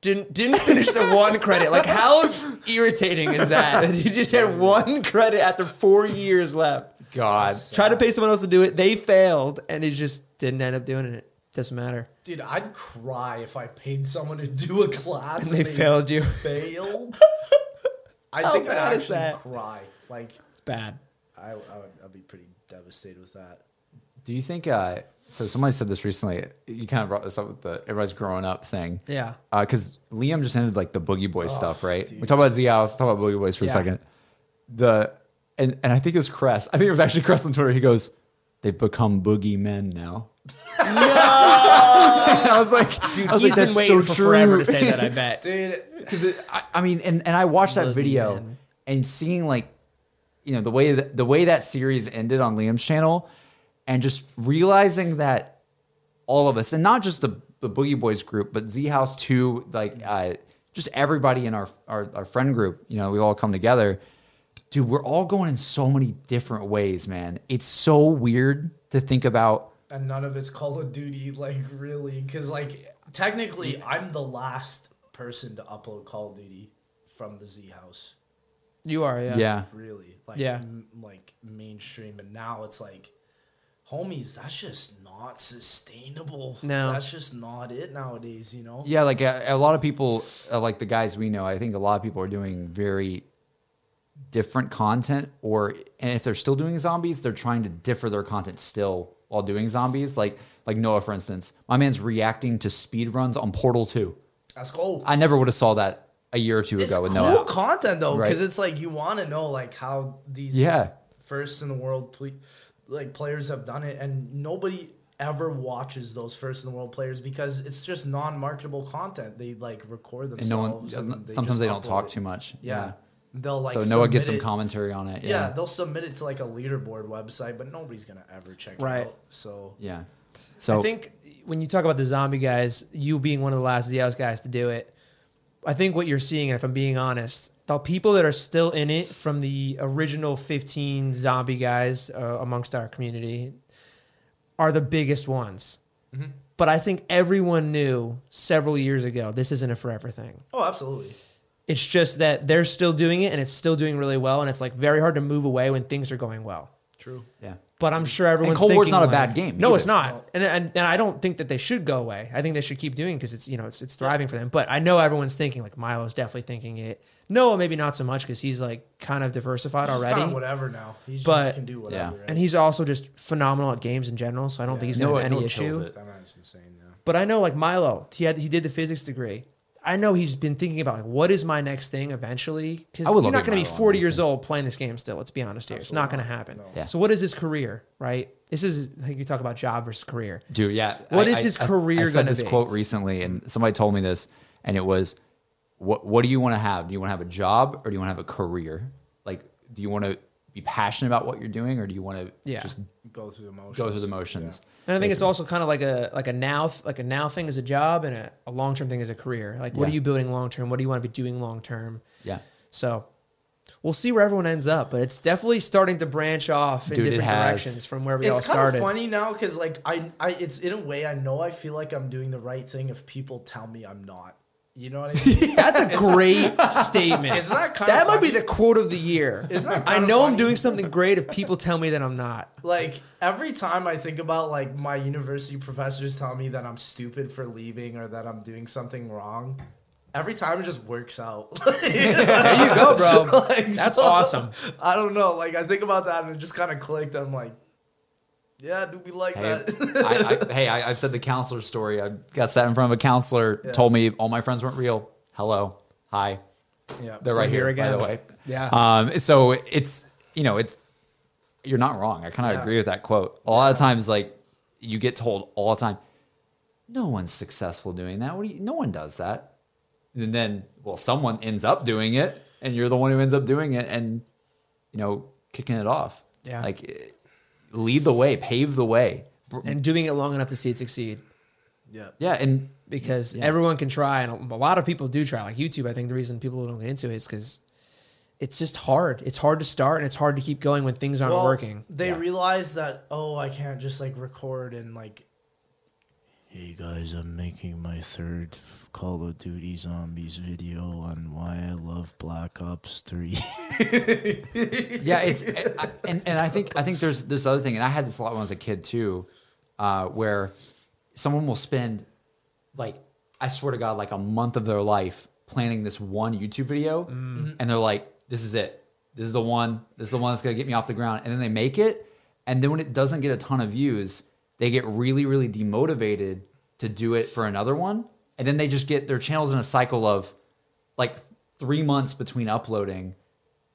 Didn't didn't finish the one credit. Like how irritating is that? That he just had one credit after four years left. God. Try to pay someone else to do it. They failed, and he just didn't end up doing it. Doesn't matter. Dude, I'd cry if I paid someone to do a class And they failed you. Failed. I How think I'd bad is actually that? cry. Like, It's bad. I, I would, I'd be pretty devastated with that. Do you think uh so somebody said this recently, you kind of brought this up with the everybody's growing up thing. Yeah. Uh, because Liam just ended like the Boogie Boys oh, stuff, right? dude. We talk about Z House, talk about Boogie Boys for Yeah. a second. The and and I think it was Crest. I think it was actually Crest on Twitter. He goes, "They've become Boogie Men now." I was like, Dude, I was he's like, been "That's waiting so for true." forever to say that, I bet. Dude, Because I, I mean, and, and I watched that Boogie video Man. and seeing like, you know, the way that the way that series ended on Liam's channel, and just realizing that all of us, and not just the the Boogie Boys group, but Z House too, like uh, just everybody in our, our our friend group, you know, we all come together. Dude, we're all going in so many different ways, man. It's so weird to think about. and none of it's Call of Duty, like, really. Because, like, technically, I'm the last person to upload Call of Duty from the Z House. You are, yeah. Yeah. Really. Like, Yeah. m- like, mainstream. And now it's like, homies, that's just not sustainable. No. That's just not it nowadays, you know? Yeah, like a, a lot of people, uh, like the guys we know, I think a lot of people are doing very different content, or and if they're still doing zombies, they're trying to differ their content still while doing zombies. Like like Noah, for instance, my man's reacting to speed runs on Portal Two. That's cool. I never would have saw that a year or two it's ago with cool Noah. content though, because Right. it's like you want to know like how these Yeah. first in the world ple- like players have done it, and nobody ever watches those first in the world players because it's just non-marketable content. They like record And no themselves. one, and sometimes they don't talk it. too much. Yeah. They'll like so Noah gets some commentary on it. Yeah. Yeah. they'll submit it to like a leaderboard website, but nobody's gonna ever check Right. it out. So Yeah. So I think when you talk about the zombie guys, you being one of the last ZOS guys to do it, I think what you're seeing, if I'm being honest, the people that are still in it from the original 15 zombie guys uh, amongst our community are the biggest ones. But I think everyone knew several years ago this isn't a forever thing. Oh, absolutely. It's just that they're still doing it and it's still doing really well. And it's like very hard to move away when things are going well. True. yeah. But I'm sure everyone's Cold War's thinking, not a bad game No, it's either. not, and, and and I don't think that they should go away. I think they should keep doing because it's you know it's it's thriving for them. But I know everyone's thinking like Milo's definitely thinking it. Noah maybe not so much because he's like kind of diversified He's already, kind of whatever now. He But- just can do whatever. Yeah. right? and he's also just phenomenal at games in general. So I don't Yeah. think he's gonna Noah- have any Noah kills issue. it. that man's insane. Yeah. But I know like Milo, he had he did the physics degree. I know he's been thinking about like what is my next thing eventually because I you're not going to be 40 years thing. old playing this game still. Let's be honest here. it's not going to happen. Yeah. So what is his career? Right. This is like you talk about job versus career. Dude, yeah. What I- is I- his I- career I, said this be? quote recently, and somebody told me this, and it was, "What What do you want to have? Do you want to have a job or do you want to have a career? Like, do you want to be passionate about what you're doing, or do you want to Yeah. just Go through the motions. go through the motions?" And I think it's also kind of like a like a now like a now thing as a job and a, a long term thing as a career. Like what Yeah. are you building long term? What do you want to be doing long term? Yeah. So we'll see where everyone ends up, but it's definitely starting to branch off in Dude, different directions from where we all started. It's kind of funny now because like I, I, it's in a way I know I feel like I'm doing the right thing if people tell me I'm not. You know what I mean? That's a great statement. Isn't that kind that of might be the quote of the year. Isn't that I kind of know I'm funny? doing something great if people tell me that I'm not. like every time I think about like my university professors telling me that I'm stupid for leaving or that I'm doing something wrong, every time it just works out. There you go, bro. Like, That's so, awesome. I don't know. Like I think about that and it just kind of clicked. I'm like, yeah, do we like Hey, that? I, I, hey, I, I've said the counselor story. I got sat in front of a counselor, Yeah. told me all my friends weren't real. Hello, hi, yeah, they're right here here, by the way. Yeah. Um, so it's you know it's you're not wrong. I kind of Yeah. agree with that quote. A lot of times, like you get told all the time, no one's successful doing that. What do you? No one does that. And then, well, someone ends up doing it, and you're the one who ends up doing it, and you know, kicking it off. Yeah. like lead the way, pave the way. and doing it long enough to see it succeed. yeah. Yeah, and because everyone can try and a lot of people do try like youtube i think the reason people don't get into it is because it's just hard it's hard to start and it's hard to keep going when things aren't Well, working They Yeah. realize that oh, I can't just like record and like. Hey guys, I'm making my third Call of Duty Zombies video on why I love Black Ops Three. yeah, it's I- and, and I think I think there's this other thing, and I had this a lot when I was a kid too, uh, where someone will spend like I swear to God, like a month of their life planning this one YouTube video, and they're like, "This is it. This is the one. This is the one that's gonna get me off the ground." And then they make it, and then when it doesn't get a ton of views, they get really, really demotivated to do it for another one, and then they just get their channels in a cycle of like three months between uploading.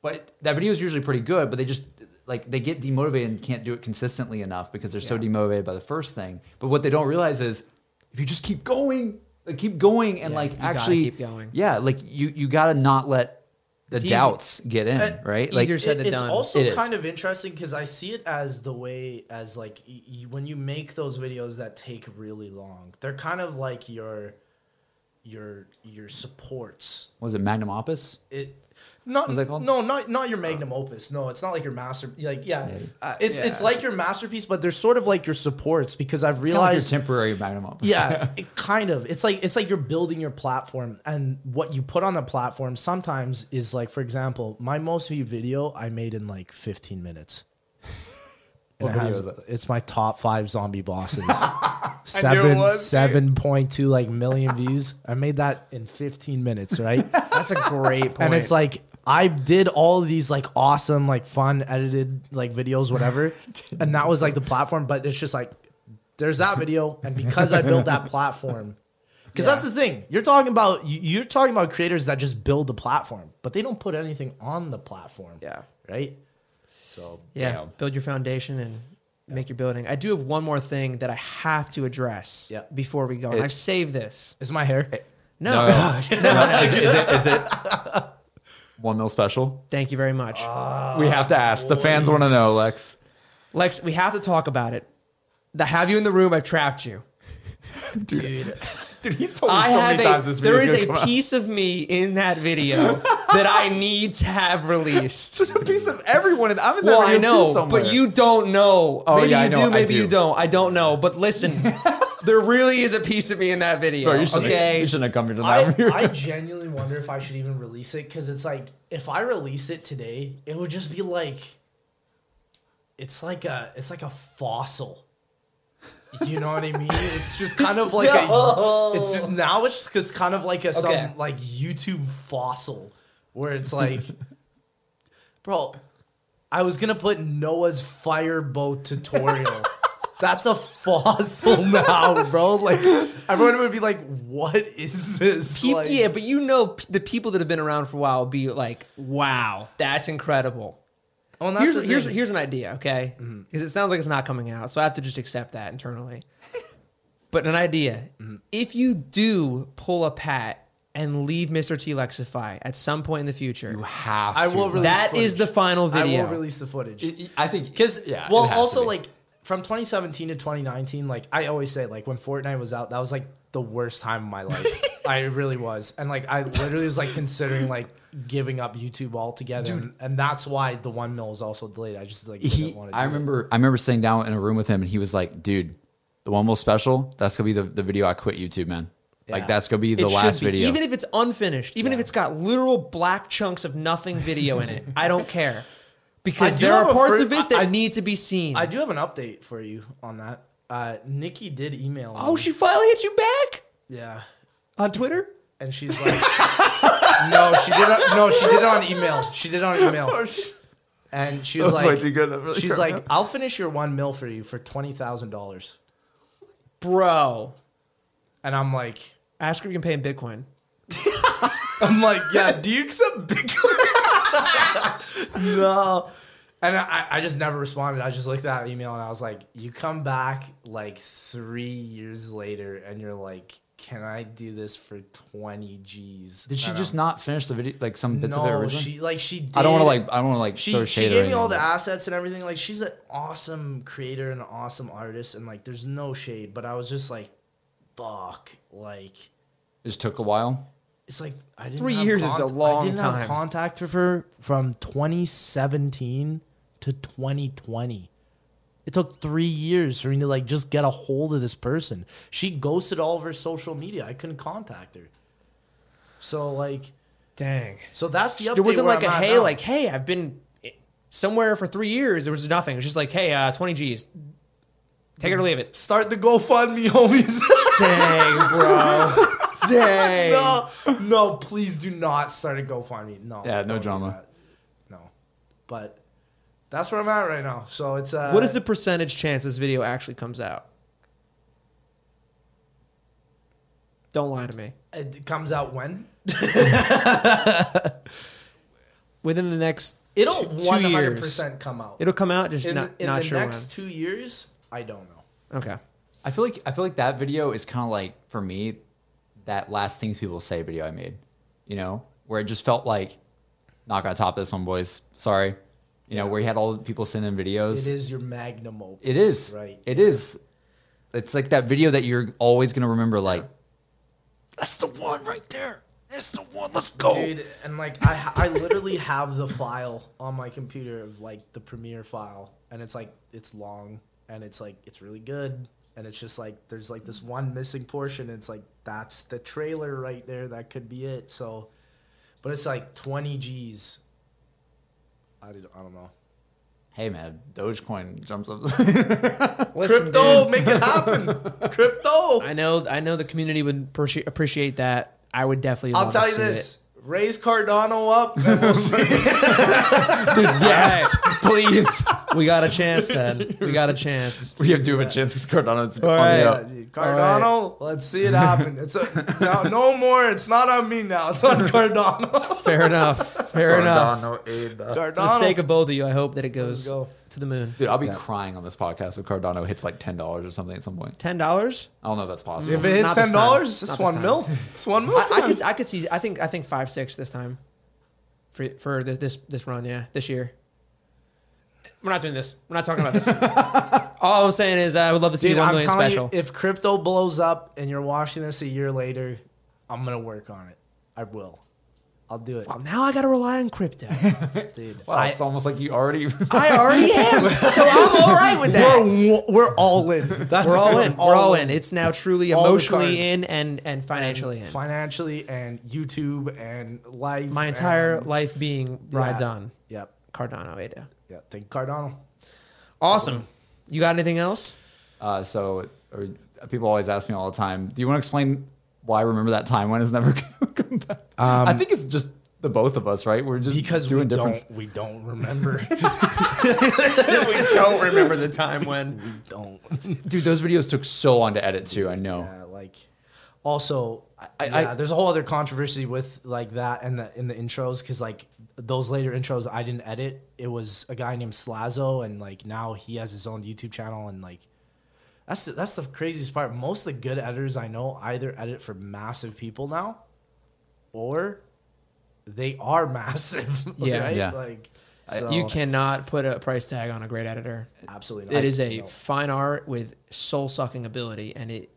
But that video is usually pretty good but they just like they get demotivated and can't do it consistently enough because they're so demotivated by the first thing. But what they don't realize is if you just keep going like keep going and Yeah, like actually keep going. yeah like you you gotta not let the It's easy- doubts get in Uh, right easier said than it's done. also It is. kind of interesting because I see it as the way as like y- y- when you make those videos that take really long, they're kind of like your your your supports. was it magnum opus It not What's that called? no not not your magnum opus. No, it's not like your master. Like yeah, Yeah. Uh, it's yeah. it's like your masterpiece, but they're sort of like your supports because I've It's kinda like your realized temporary magnum opus yeah, it kind of. It's like it's like you're building your platform, and what you put on the platform sometimes is like, for example, my most viewed video I made in like 15 minutes. And What it has, it? it's my top five zombie bosses. Seven seven point two like million views. I made that in 15 minutes, right? that's a great point and it's like I did all of these like awesome, like fun edited like videos, whatever, and that was like the platform. But it's just like there's that video, and because I built that platform, because that's the thing you're talking about. you- You're talking about creators that just build the platform, but they don't put anything on the platform. yeah right. So yeah Damn. build your foundation and make your building. I do have one more thing that i have to address Yeah. before we go. And It- i've saved this. Is my hair? no, no, no, is, it- is it is it one mil special? Thank you very much. Uh, we have to ask. The fans want to know lex. Lex we have to talk about it. The have you in the room? I've trapped you. Dude, dude he's told me I have a, there is a piece of me in that video that I need to have released. There's a piece of everyone, and I'm in that Well, video I know, too somewhere. but you don't know. Oh, maybe yeah, you I know, do, I maybe you do. don't. I don't know. But listen, there really is a piece of me in that video. Bro, you shouldn't, okay, you shouldn't have come here to I. I genuinely wonder if I should even release it because it's like if I release it today, it would just be like it's like a it's like a fossil. You know what I mean? It's just kind of like a it's just now it's just kind of like a some Okay. like YouTube fossil where it's like bro, I was gonna put Noah's fireboat tutorial That's a fossil now, bro. Like everyone would be like, "What is this?" Peop- Like, yeah, but you know the people that have been around for a while will be like, "Wow, that's incredible." Oh, and that's Here's the here's thing. here's an idea, okay? Mm-hmm. Because it sounds like it's not coming out, so I have to just accept that internally. but an idea: mm-hmm. if you do pull a pat and leave MrTLexify at some point in the future, You have. I to. will release That is footage. the final video. I video. will release the footage. I think Because yeah. it well, has to also be. like from 2017 to 2019, like I always say, like when Fortnite was out, that was like the worst time of my life. I really was, and like I literally was like considering like giving up YouTube altogether, and, and that's why the one mil is also delayed. I just like didn't he, want to. I remember, I remember sitting down in a room with him, and he was like, "Dude, the one most special. That's gonna be the, the video I quit YouTube, man. Like that's gonna be the should last be. video." even if it's unfinished, even if it's got literal black chunks of nothing video in it, I don't care. Because do there are parts fir- of it that I- need to be seen. I do have an update for you on that. Uh, Nikki did email. oh, me. she finally hit you back yeah, on Twitter? and she's like, no, she did. It, no, she did it on email. She did it on email. Oh, and she was That's way like, too good. I'm really she's like, I'll finish your one mil for you for twenty thousand dollars. Bro. And I'm like, Ask her if you can pay in Bitcoin. I'm like, yeah. Do you accept Bitcoin? no. And I, I just never responded. I just looked at that email and I was like, you come back like three years later and you're like, can I do this for 20 G's? Did she just I'm- not finish the video? Like some bits of it No, originally? she like she. Did, I don't want to like. I don't want to like. She throw she gave me all the assets and everything. Like she's an awesome creator and an awesome artist, and like there's no shade. But I was just like, fuck, like. but It just took a while. It's like I didn't Three have years is a long I didn't time. have contact with her from 2017 to 2020. It took three years for me to like just get a hold of this person. She ghosted all of her social media. I couldn't contact her. So like, Dang. so that's the update. There wasn't like a I'm at hey, now. like, hey, I've been somewhere for three years. There was nothing. It was just like, hey, uh, 20 G's. Take it or leave it. start the GoFundMe, homies. Dang, bro. Dang. no, no, please do not start a GoFundMe. No, Yeah, no drama. No, but that's where I'm at right now. So it's uh, What is the percentage chance this video actually comes out? Don't lie to me. It comes out when Within the next it'll two- two 100 percent come out. It'll come out, just in not, the, in not the sure next two years. I don't know. Okay. I feel like I feel like that video is kind of like for me that last things people say video I made. You know, where it just felt like not gonna top this one, boys. Sorry. You know, where you had all the people sending videos. It is your magnum opus. It is. right. It is. It's like that video that you're always gonna remember. Like, that's the one right there. That's the one. Let's go. Dude, and like I, I literally have the file on my computer of like the Premiere file, and it's like it's long, and it's like it's really good, and it's just like there's like this one missing portion. And it's like that's the trailer right there. That could be it. So, but it's like 20 G's. I did, I don't know. Hey man, Dogecoin jumps up. Listen, Crypto, dude, make it happen. Crypto. I know, I know the community would appreciate appreciate that. I would definitely. I'll love tell to you see this. Raise Cardano up, and we'll see. Dude, yes, please. It. We got a chance then. We got a chance. We have to have a chance because Cardano's All on the up. dude. Cardano, let's see it happen. It's a now, no more. It's not on me now. It's on Cardano. Fair enough. Fair enough. Cardano. For the sake of both of you, I hope that it goes go. to the moon. Dude, I'll be crying on this podcast if Cardano hits like ten dollars or something at some point. Ten dollars? I don't know if that's possible. if it hits Not ten dollars, Not it's this one mil. It's one mil. I, I could I could see I think I think five six this time. For for this this this run, yeah, this year. We're not doing this. We're not talking about this. All I'm saying is I would love to see Dude, the one I'm million telling special. you, if crypto blows up and you're watching this a year later, I'm gonna work on it. I will. I'll do it, well, now I got to rely on crypto. dude. Wow, I, it's almost like you already. I already am, so I'm all right with that. we're we're all in. That's We're all in. We're all in. It's now truly All the emotionally cards. in and and financially in. financially and YouTube and life. My entire and- life being rides Yeah. on Yep. Cardano Ada. Yeah. Thank Cardano. Awesome. You got anything else? Uh, so or, people always ask me all the time, do you want to explain why I remember that time when it's never come back? I think it's just the both of us, right? We're just Because doing we different. don't we don't remember. we don't don't remember the time when. We don't. Dude, those videos took so long to edit too. I know. Yeah, like also, I, I- yeah, I- there's a whole other controversy with like that and the in the intros because like those later intros I didn't edit. It was a guy named Slazo, and like now he has his own YouTube channel, and like that's the, that's the craziest part. Most of the good editors I know either edit for massive people now, or they are massive. Yeah. right? Yeah. Like so, You cannot put a price tag on a great editor. absolutely. It is a no. fine art with soul sucking ability, and it,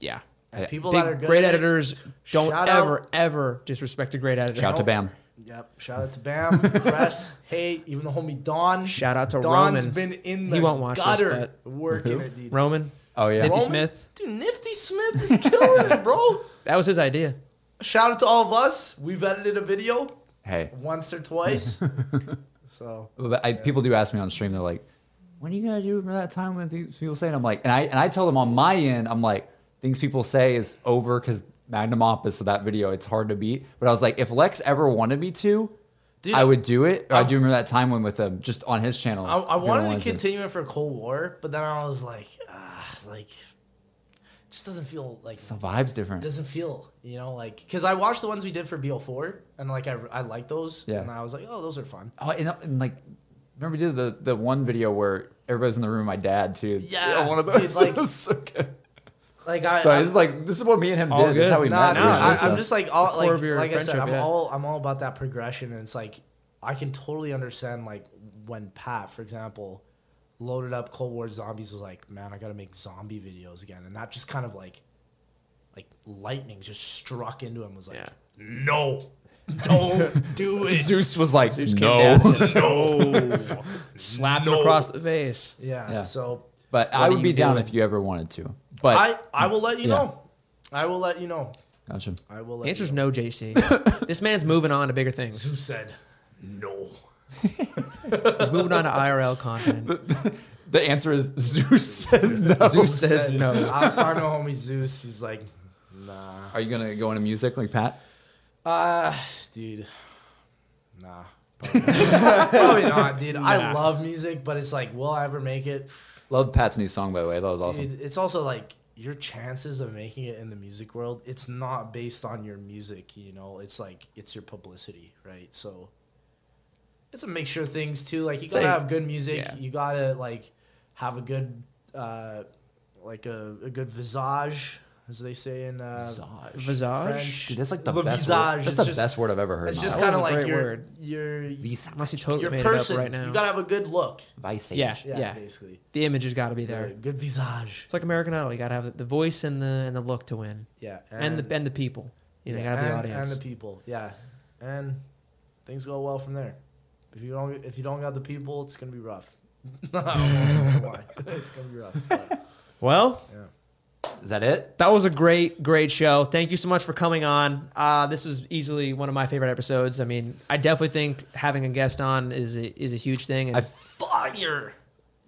yeah. And people Big, that are good great editors don't shout ever, out- ever disrespect a great editor. Shout out to Bam. Yep. Shout out to Bam, Cress, Hey, even the homie Don. Shout out to Don's Roman. been in He the won't watch this, gutter but- working it, dude. Roman, Oh yeah. Nifty Roman? Smith. Dude, Nifty Smith is killing it, bro. That was his idea. Shout out to all of us. We've edited a video Hey, once or twice. so But I, people do ask me on stream. They're like, "When are you gonna do remember that time when things people say?" And I'm like, and I and I tell them on my end, I'm like, things people say is over because Magnum Opus of that video. It's hard to beat. But I was like, if Lex ever wanted me to, Dude, I would do it. I I'm- do remember that time when with him just on his channel. I, I wanted to continue it for Cold War, but then I was like, ah, like, just doesn't feel like The vibe's different. doesn't feel, you know, like because I watched the ones we did for BO4 and like I I like those, Yeah. and I was like, oh, those are fun. Oh, and, and like, remember we did the the one video where everybody's in the room. My dad too. Yeah, one of dude, those. like- It was so good. Like I, So I it's like this is what me and him All did. This is how we Nah, met. dude, no, originally, I, so- I'm just like all like like I said, I'm yeah. all I'm all about that progression, and it's like I can totally understand like when Pat, for example, loaded up Cold War Zombies was like, man, I got to make zombie videos again, and that just kind of like like lightning just struck into him. Was like, Yeah. no, don't do it. Zeus was like, Zeus came no. down and no. slapped him across the face. Yeah. Yeah. So But I would be down doing? if you ever wanted to. But I I will let you Yeah. know. I will let you know. gotcha. I will. Let The answer's you know. no, JC. this man's moving on to bigger things. Who said no? He's moving on to IRL content. The answer is Zeus said no. Zeus says no. I'm sorry, no homie Zeus. He's like, nah. Are you gonna go into music like Pat? Uh, dude, nah. Probably, probably not, dude. I love music, but it's like, will I ever make it? Love Pat's new song by the way. That was awesome. Dude, it's also like your chances of making it in the music world. It's not based on your music, you know. It's like it's your publicity, right? So it's a mixture of things too. Like you gotta like- have good music. yeah. You gotta like have a good, uh, like a, a good visage, as they say in uh, Visage? French. Dude, that's like the Le best. visage. Word. That's the just- best word I've ever heard. It's just kind of was a like your word. your Visage. Unless he totally your made person. it up right now. You gotta have a good look. Visage. Yeah. Yeah, basically. the image has got to be Yeah, there. good visage. It's like American Idol. You got to have the voice and the and the look to win, Yeah, and, the and the people. You know, yeah, got to have and, the audience. and the people. Yeah, and things go well from there. If you don't, if you don't got the people, it's gonna be rough. I don't know why. It's gonna be rough. but, well, yeah. Is that it? that was a great, great show. Thank you so much for coming on. Uh, this was easily one of my favorite episodes. I mean, I definitely think having a guest on is a, is a huge thing, and I- Fire.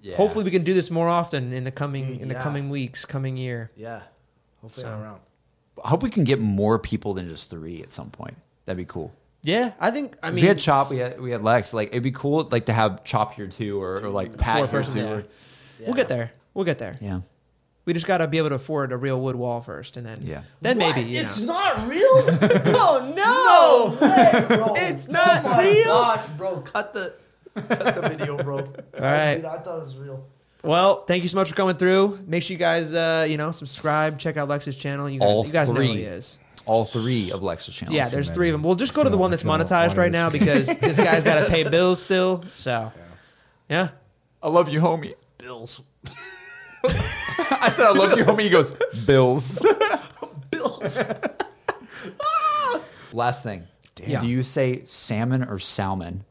Yeah. hopefully we can do this more often in the coming Dude, in the yeah. coming weeks, coming year. Yeah. Hopefully So- I'm around. I hope we can get more people than just three at some point. That'd be cool. Yeah, I think. I mean, we had Chop, we had we had Lex. Like it'd be cool, like to have Chop here too, or, or like Pat here person, too. yeah. or- we'll get there. We'll get there. Yeah. We just got to be able to afford a real wood wall first, and then Yeah. then maybe you it's know. not real. oh no! no way, bro. It's not oh my real. Gosh, bro, cut the cut the video, bro. All right. Dude, I thought it was real. Well, thank you so much for coming through. Make sure you guys, uh, you know, subscribe. Check out Lex's channel. You guys, All you guys know who three. he is. All three of Lex's channels. Yeah, there's three of them. We'll just go to the one that's no, monetized right now because this guy's got to pay bills still. So, yeah. I love you, homie. Bills. I said I love you, homie. He goes, Bills. Bills. Last thing. Yeah. Do you say salmon or salmon?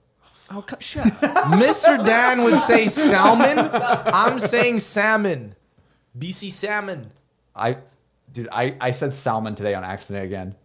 Oh, cu- shut. Mr. Dan would say salmon. I'm saying salmon. BC salmon. I, dude, I, I said salmon today on accident again.